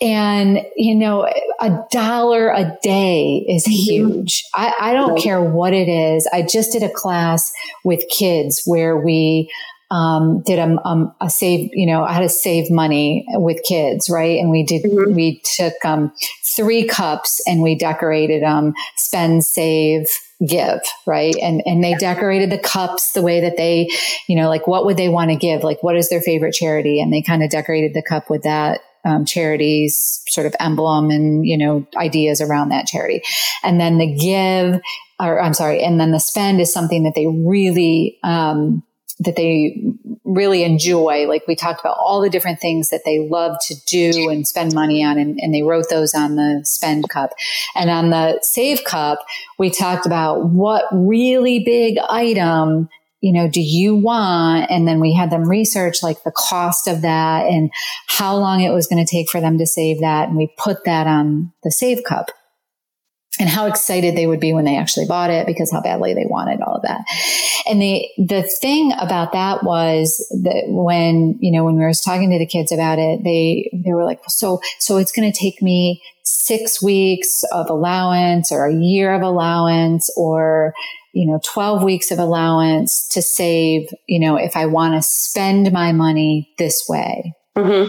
B: And, you know, a dollar a day is mm-hmm. huge. I, I don't right. care what it is. I just did a class with kids where we, um, did a, um, a save, you know, how to save money with kids, right? And we did, mm-hmm. we took, um, three cups and we decorated them, spend, save, give, right? And, and they decorated the cups the way that they, you know, like what would they want to give? Like what is their favorite charity? And they kind of decorated the cup with that um, charities sort of emblem and you know ideas around that charity. And then the give or i'm sorry and then the spend is something that they really um, that they really enjoy. Like we talked about all the different things that they love to do and spend money on and, and they wrote those on the spend cup. And on the save cup we talked about what really big item you know, do you want? And then we had them research like the cost of that and how long it was going to take for them to save that. And we put that on the save cup and how excited they would be when they actually bought it because how badly they wanted all of that. And the, the thing about that was that when, you know, when we were talking to the kids about it, they, they were like, so, so it's going to take me six weeks of allowance or a year of allowance or, you know, 12 weeks of allowance to save, you know, if I want to spend my money this way. Mm-hmm.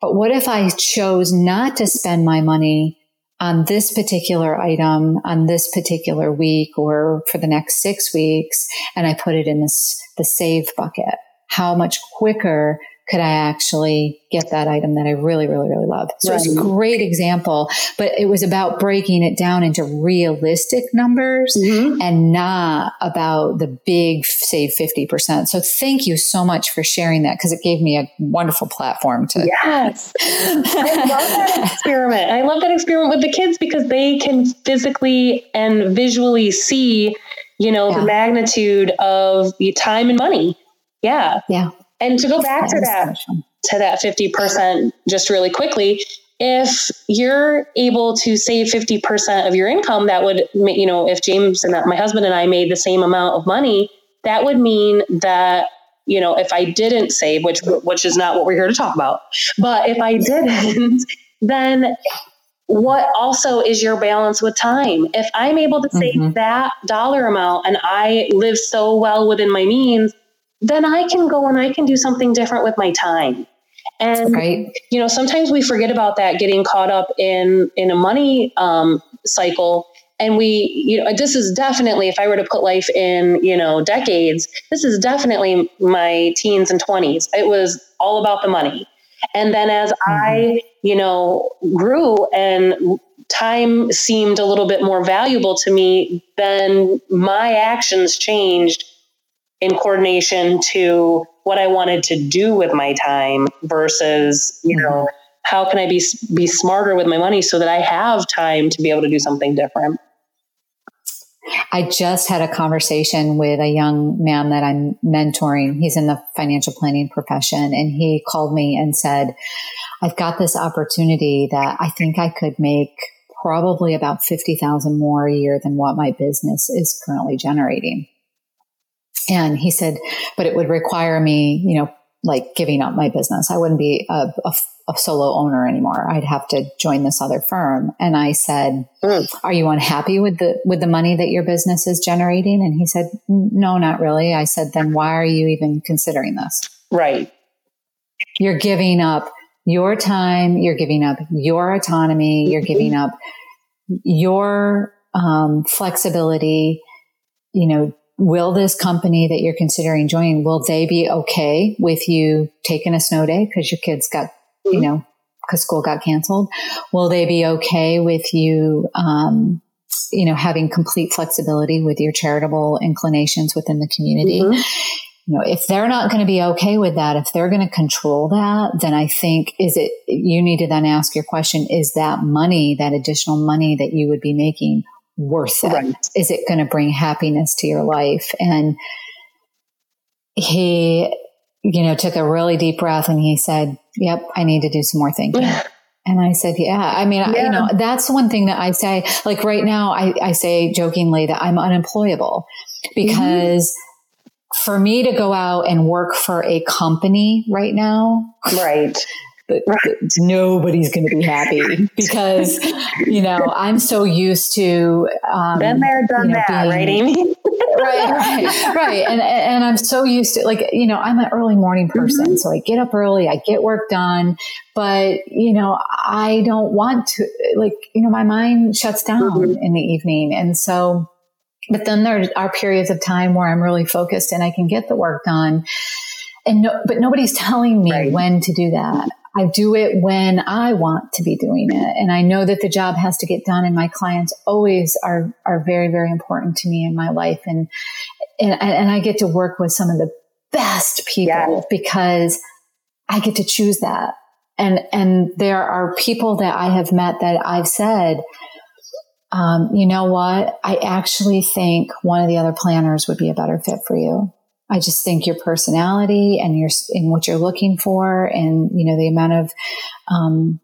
B: But what if I chose not to spend my money on this particular item on this particular week or for the next six weeks and I put it in this, the save bucket? How much quicker could I actually get that item that I really, really, really love? So right. it's a great example, but it was about breaking it down into realistic numbers mm-hmm. and not about the big save 50%. So thank you so much for sharing that because it gave me a wonderful platform to.
A: Yes. I love that experiment. I love that experiment with the kids because they can physically and visually see, you know, yeah. the magnitude of the time and money. Yeah.
B: Yeah.
A: And to go back to that, to that 50% just really quickly, if you're able to save 50% of your income, that would, you know, if James and my husband and I made the same amount of money, that would mean that, you know, if I didn't save, which, which is not what we're here to talk about, but if I didn't, then what also is your balance with time? If I'm able to save mm-hmm. that dollar amount and I live so well within my means, then I can go and I can do something different with my time. And right. you know, sometimes we forget about that, getting caught up in in a money um, cycle. And we, you know, this is definitely, if I were to put life in, you know, decades, this is definitely my teens and twenties. It was all about the money. And then as mm-hmm. I, you know, grew and time seemed a little bit more valuable to me, then my actions changed in coordination to what I wanted to do with my time versus, you know, mm-hmm. how can I be be smarter with my money so that I have time to be able to do something different.
B: I just had a conversation with a young man that I'm mentoring. He's in the financial planning profession and he called me and said, I've got this opportunity that I think I could make probably about 50,000 more a year than what my business is currently generating. And he said, but it would require me, you know, like giving up my business. I wouldn't be a, a, a solo owner anymore. I'd have to join this other firm. And I said, mm. are you unhappy with the, with the money that your business is generating? And he said, no, not really. I said, then why are you even considering this?
A: Right.
B: You're giving up your time. You're giving up your autonomy. You're giving up your um, flexibility, you know, will this company that you're considering joining, will they be okay with you taking a snow day because your kids got, mm-hmm. you know, because school got canceled? Will they be okay with you, um, you know, having complete flexibility with your charitable inclinations within the community? Mm-hmm. You know, if they're not going to be okay with that, if they're going to control that, then I think is it, you need to then ask your question, is that money, that additional money that you would be making worth it? Right. Is it going to bring happiness to your life? And he, you know, took a really deep breath and he said, Yep, I need to do some more thinking. and I said, Yeah. I mean, yeah. I, you know, that's one thing that I say. Like right now, I, I say jokingly that I'm unemployable because. Mm-hmm. For me to go out and work for a company right now,
A: right?
B: But, right. nobody's going to be happy because you know I'm so used to
A: um, been there, done you know, that, being, right, Amy?
B: right, right, right, and and I'm so used to like you know I'm an early morning person, mm-hmm. so I get up early, I get work done, but you know I don't want to like you know my mind shuts down mm-hmm. in the evening, and so. But then there are periods of time where I'm really focused and I can get the work done and no, but nobody's telling me right. when to do that. I do it when I want to be doing it. And I know that the job has to get done and my clients always are, are very, very important to me in my life. And, and, and I get to work with some of the best people yeah. because I get to choose that. And, and there are people that I have met that I've said, um, you know what? I actually think one of the other planners would be a better fit for you. I just think your personality and your in what you're looking for, and you know the amount of um,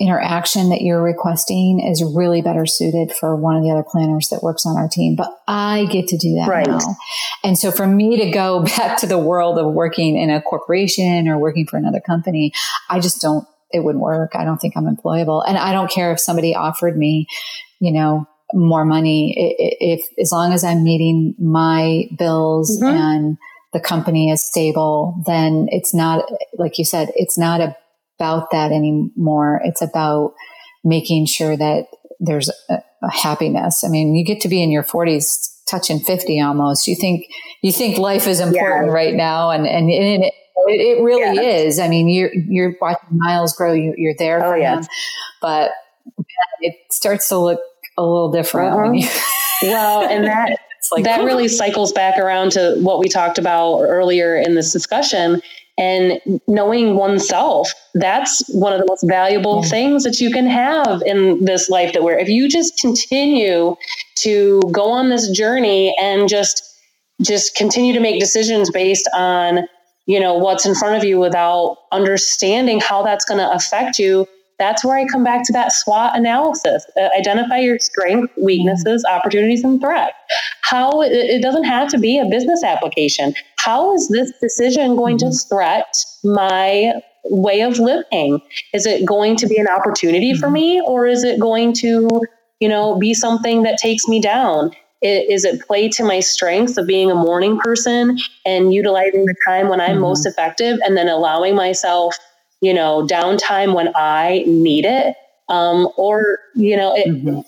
B: interaction that you're requesting is really better suited for one of the other planners that works on our team. But I get to do that right. now, and so for me to go back to the world of working in a corporation or working for another company, I just don't. It wouldn't work. I don't think I'm employable, and I don't care if somebody offered me, you know, more money if, as long as I'm meeting my bills mm-hmm. and the company is stable, then it's not, like you said, it's not about that anymore. It's about making sure that there's a, a happiness. I mean, you get to be in your 40s, touching 50 almost. You think, you think life is important yeah. right now. And, and, and it, it, really is. I mean, you're, you're watching Miles grow. You, are there. Oh, yeah. But it starts to look a little different. Uh-huh. You,
A: well, and that, like, that really cycles back around to what we talked about earlier in this discussion and knowing oneself that's one of the most valuable mm-hmm. things that you can have in this life that we're if you just continue to go on this journey and just just continue to make decisions based on you know what's in front of you without understanding how that's going to affect you that's where I come back to that SWOT analysis. Uh, identify your strengths, weaknesses, opportunities, and threats. How it doesn't have to be a business application. How is this decision going to mm-hmm. threat my way of living? Is it going to be an opportunity for mm-hmm. me, or is it going to, you know, be something that takes me down? Is it play to my strengths of being a morning person and utilizing the time when I'm mm-hmm. most effective, and then allowing myself you know, downtime when I need it. Um, or, you know, it, mm-hmm.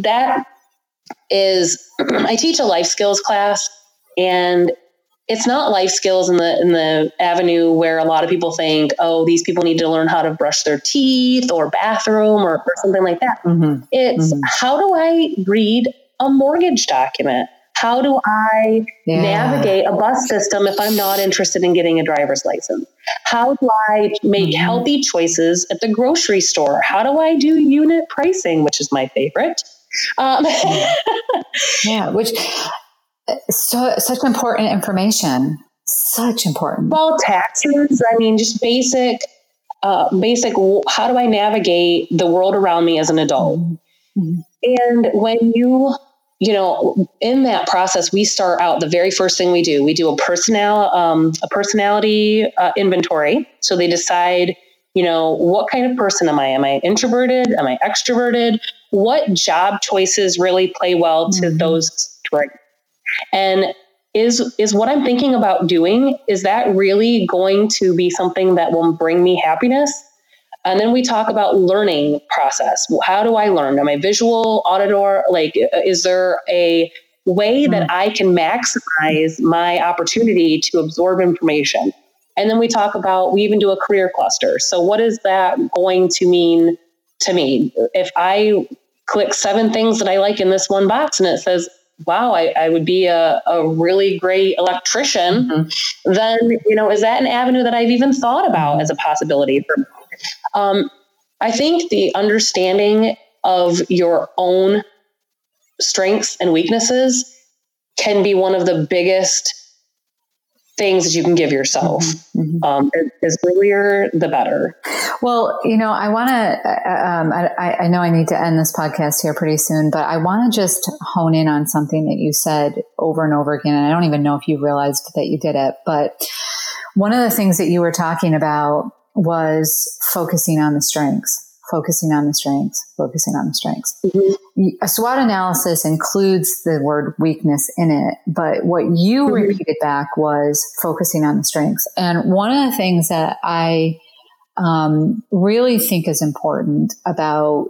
A: that is, I teach a life skills class and it's not life skills in the in the avenue where a lot of people think, oh, these people need to learn how to brush their teeth or bathroom or, or something like that. Mm-hmm. It's mm-hmm. how do I read a mortgage document? How do I yeah. navigate a bus system if I'm not interested in getting a driver's license? How do I make mm-hmm. healthy choices at the grocery store? How do I do unit pricing, which is my favorite? Um,
B: yeah, which so such important information. Such important.
A: Well, taxes. I mean, just basic, uh, basic. How do I navigate the world around me as an adult? Mm-hmm. And when you you know, in that process, we start out the very first thing we do. We do a personal um, a personality uh, inventory. So they decide, you know, what kind of person am I? Am I introverted? Am I extroverted? What job choices really play well to mm-hmm. those strengths? And is is what I'm thinking about doing? Is that really going to be something that will bring me happiness? And then we talk about learning process. How do I learn? Am I visual, auditor? Like, is there a way that hmm. I can maximize my opportunity to absorb information? And then we talk about, we even do a career cluster. So, what is that going to mean to me? If I click seven things that I like in this one box and it says, wow, I, I would be a, a really great electrician, mm-hmm. then, you know, is that an avenue that I've even thought about as a possibility for me? Um, I think the understanding of your own strengths and weaknesses can be one of the biggest things that you can give yourself. Mm-hmm. mm-hmm. Um, as earlier, the better.
B: Well, you know, I want to, um, I, I know I need to end this podcast here pretty soon, but I want to just hone in on something that you said over and over again. And I don't even know if you realized that you did it, but one of the things that you were talking about was focusing on the strengths, focusing on the strengths, focusing on the strengths. Mm-hmm. A SWOT analysis includes the word weakness in it, but what you mm-hmm. repeated back was focusing on the strengths. And one of the things that I um, really think is important about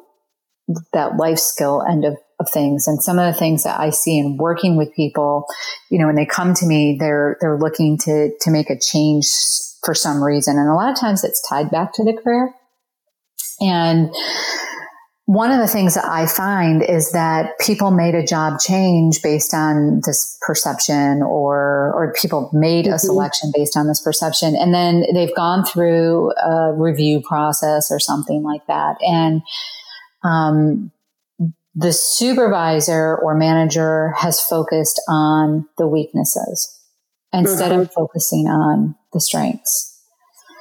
B: that life skill end of, of things and some of the things that I see in working with people, you know, when they come to me, they're, they're looking to, to make a change for some reason. And a lot of times it's tied back to the career. And one of the things that I find is that people made a job change based on this perception or, or people made mm-hmm. a selection based on this perception. And then they've gone through a review process or something like that. And, um, the supervisor or manager has focused on the weaknesses instead mm-hmm. of focusing on the strengths.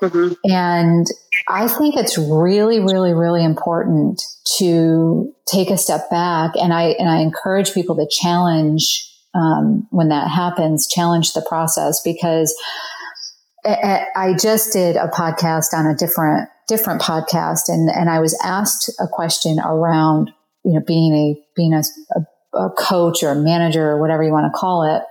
B: Mm-hmm. And I think it's really, really, really important to take a step back. And I, and I encourage people to challenge, um, when that happens, challenge the process because I just did a podcast on a different, different podcast and, and I was asked a question around you know, being a, being a, a, a coach or a manager or whatever you want to call it.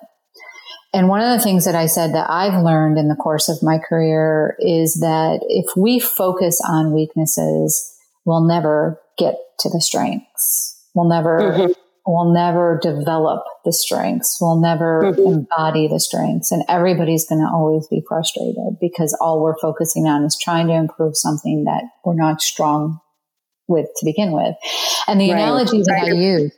B: And one of the things that I said that I've learned in the course of my career is that if we focus on weaknesses, we'll never get to the strengths. We'll never, mm-hmm. we'll never develop the strengths. We'll never mm-hmm. embody the strengths. And everybody's going to always be frustrated because all we're focusing on is trying to improve something that we're not strong with to begin with. And the right. analogy that I use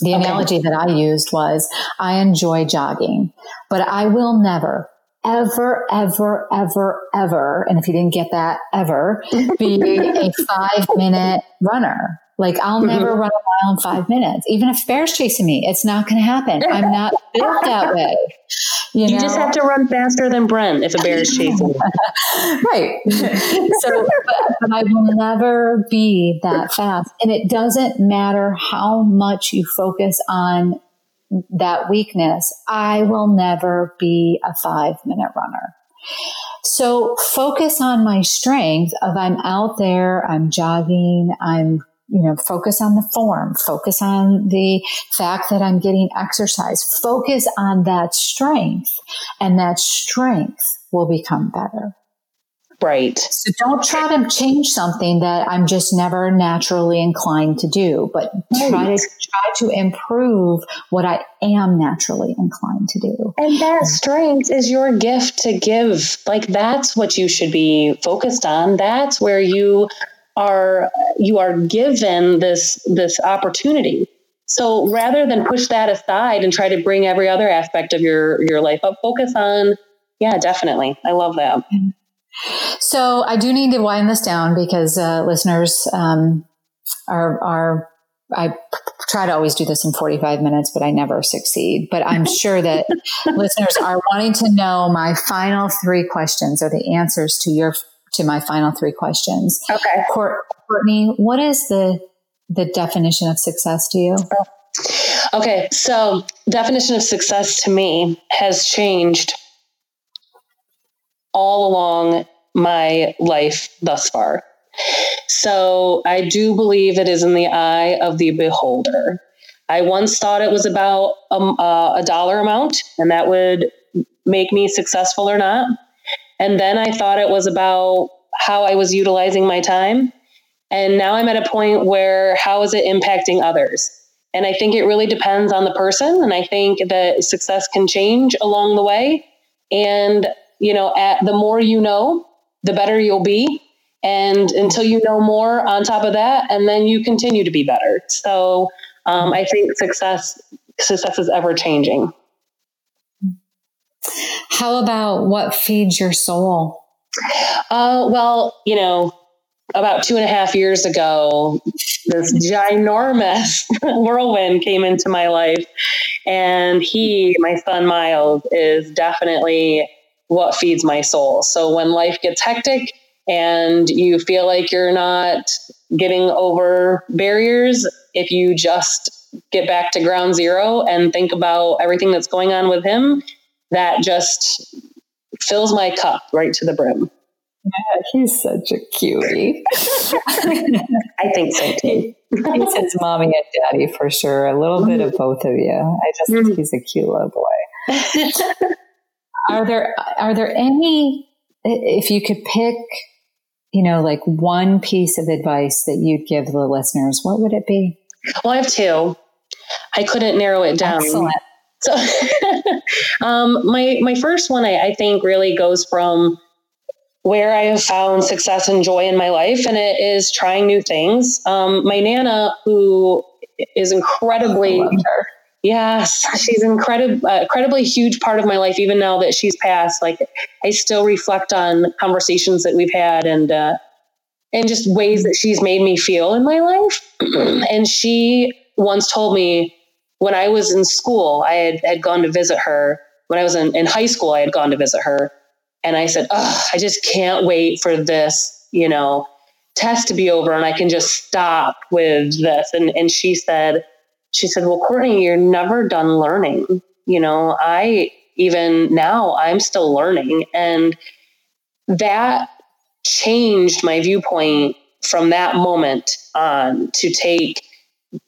B: the okay. analogy that I used was I enjoy jogging, but I will never, ever, ever, ever, ever, and if you didn't get that, ever, be a five minute runner. Like I'll mm-hmm. never run a mile in five minutes. Even if bear's chasing me, it's not going to happen. I'm not built that way.
A: You, you just have to run faster than Brent if a bear is chasing you.
B: right. so, but, but I will never be that fast. And it doesn't matter how much you focus on that weakness. I will never be a five minute runner. So focus on my strength of I'm out there, I'm jogging, I'm you know, focus on the form, focus on the fact that I'm getting exercise, focus on that strength and that strength will become better.
A: Right.
B: So don't try to change something that I'm just never naturally inclined to do, but try to try to improve what I am naturally inclined to do.
A: And that strength is your gift to give. Like that's what you should be focused on. That's where you are you are given this this opportunity. So rather than push that aside and try to bring every other aspect of your your life up focus on yeah definitely. I love that.
B: So i do need to wind this down because uh, listeners um, are are I try to always do this in 45 minutes, but I never succeed. But I'm sure that listeners are wanting to know my final three questions or the answers to your to my final three questions.
A: Okay.
B: Courtney, what is the the definition of success to you?
A: Okay, so definition of success to me has changed all along my life thus far. So I do believe it is in the eye of the beholder. I once thought it was about um, uh, a dollar amount, and that would make me successful or not. And then I thought it was about how I was utilizing my time. And now I'm at a point where how is it impacting others? And I think it really depends on the person. And I think that success can change along the way. And, you know, at the more you know, the better you'll be. And until you know more on top of that, and then you continue to be better. So um, I think success success is ever changing.
B: How about what feeds your soul?
A: Uh, well, you know, about two and a half years ago, this ginormous whirlwind came into my life. And he, my son Miles, is definitely what feeds my soul. So when life gets hectic and you feel like you're not getting over barriers, if you just get back to ground zero and think about everything that's going on with him, that just fills my cup right to the brim.
B: Yeah, he's such a cutie.
A: I think so too.
B: he says mommy and daddy for sure. A little bit of both of you. I just think mm. he's a cute little boy. are there are there any if you could pick, you know, like one piece of advice that you'd give the listeners, what would it be?
A: Well, I have two. I couldn't narrow it down.
B: Excellent.
A: So, um, my my first one, I, I think, really goes from where I have found success and joy in my life, and it is trying new things. Um, my nana, who is incredibly, yes, she's incredible, uh, incredibly huge part of my life. Even now that she's passed, like I still reflect on conversations that we've had and uh, and just ways that she's made me feel in my life. and she once told me when I was in school, I had, had gone to visit her. When I was in, in high school, I had gone to visit her. And I said, oh, I just can't wait for this, you know, test to be over and I can just stop with this. And, and she said, she said, well, Courtney, you're never done learning. You know, I, even now, I'm still learning. And that changed my viewpoint from that moment on to take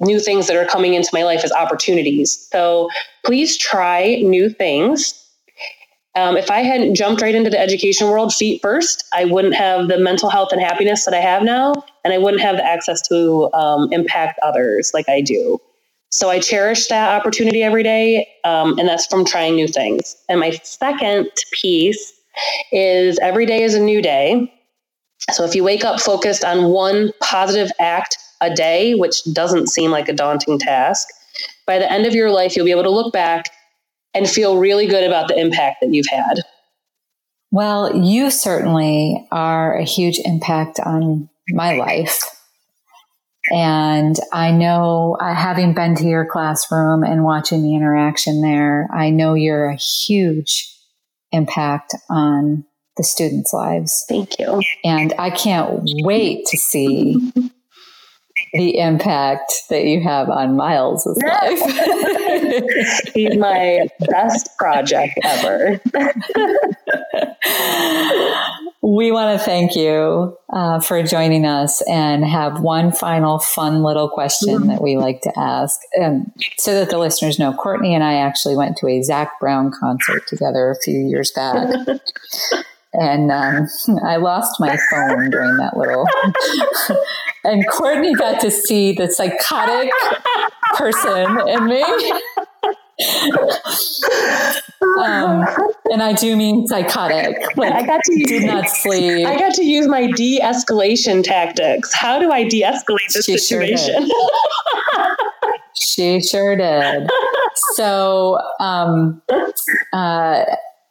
A: new things that are coming into my life as opportunities. So please try new things. Um, if I hadn't jumped right into the education world feet first, I wouldn't have the mental health and happiness that I have now, and I wouldn't have the access to um, impact others like I do. So I cherish that opportunity every day, um, and that's from trying new things. And my second piece is every day is a new day. So if you wake up focused on one positive act a day, which doesn't seem like a daunting task, by the end of your life, you'll be able to look back and feel really good about the impact that you've had.
B: Well, you certainly are a huge impact on my life. And I know, uh, having been to your classroom and watching the interaction there, I know you're a huge impact on the students' lives.
A: Thank you.
B: And I can't wait to see the impact that you have on Miles' life.
A: He's my best project ever.
B: we want to thank you uh, for joining us and have one final fun little question mm-hmm. that we like to ask. Um, so that the listeners know, Courtney and I actually went to a Zac Brown concert together a few years back. and um, I lost my phone during that little. and Courtney got to see the psychotic person in me. um, and I do mean psychotic. Like, I got to did not sleep.
A: I got to use my de-escalation tactics. How do I de-escalate this she situation?
B: Sure she sure did. So, um, uh,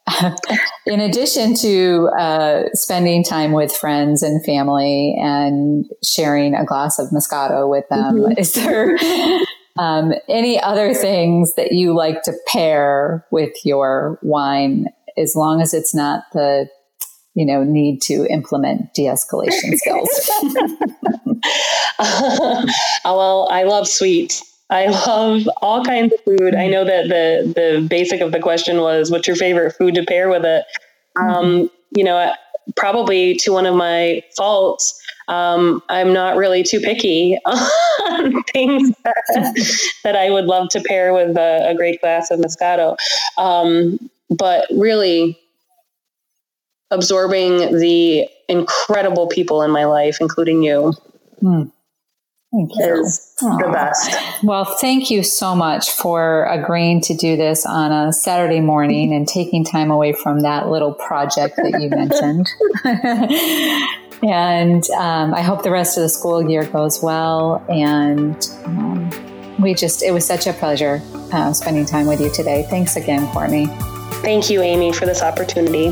B: in addition to uh, spending time with friends and family and sharing a glass of Moscato with them, mm-hmm. is there um, any other things that you like to pair with your wine, as long as it's not the you know need to implement de-escalation skills?
A: uh, well, I love sweets. I love all kinds of food. I know that the the basic of the question was, "What's your favorite food to pair with it?" Mm-hmm. Um, you know, probably to one of my faults, um, I'm not really too picky on things that, that, I would love to pair with a, a great glass of Moscato. Um, but really, absorbing the incredible people in my life, including you. Mm.
B: Thank you.
A: Is Aww. the best.
B: Well, thank you so much for agreeing to do this on a Saturday morning and taking time away from that little project that you mentioned. and um, I hope the rest of the school year goes well. And um, we just, it was such a pleasure uh, spending time with you today. Thanks again, Courtney.
A: Thank you, Amy, for this opportunity.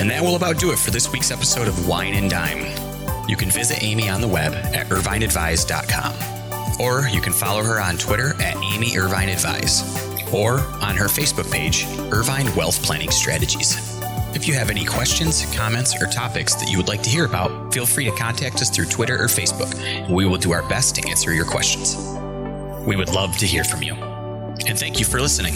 C: And that will about do it for this week's episode of Wine and Dime. You can visit Amy on the web at irvineadvise.com. Or you can follow her on Twitter at Amy Irvine Advise or on her Facebook page, Irvine Wealth Planning Strategies. If you have any questions, comments, or topics that you would like to hear about, feel free to contact us through Twitter or Facebook, and we will do our best to answer your questions. We would love to hear from you. And thank you for listening.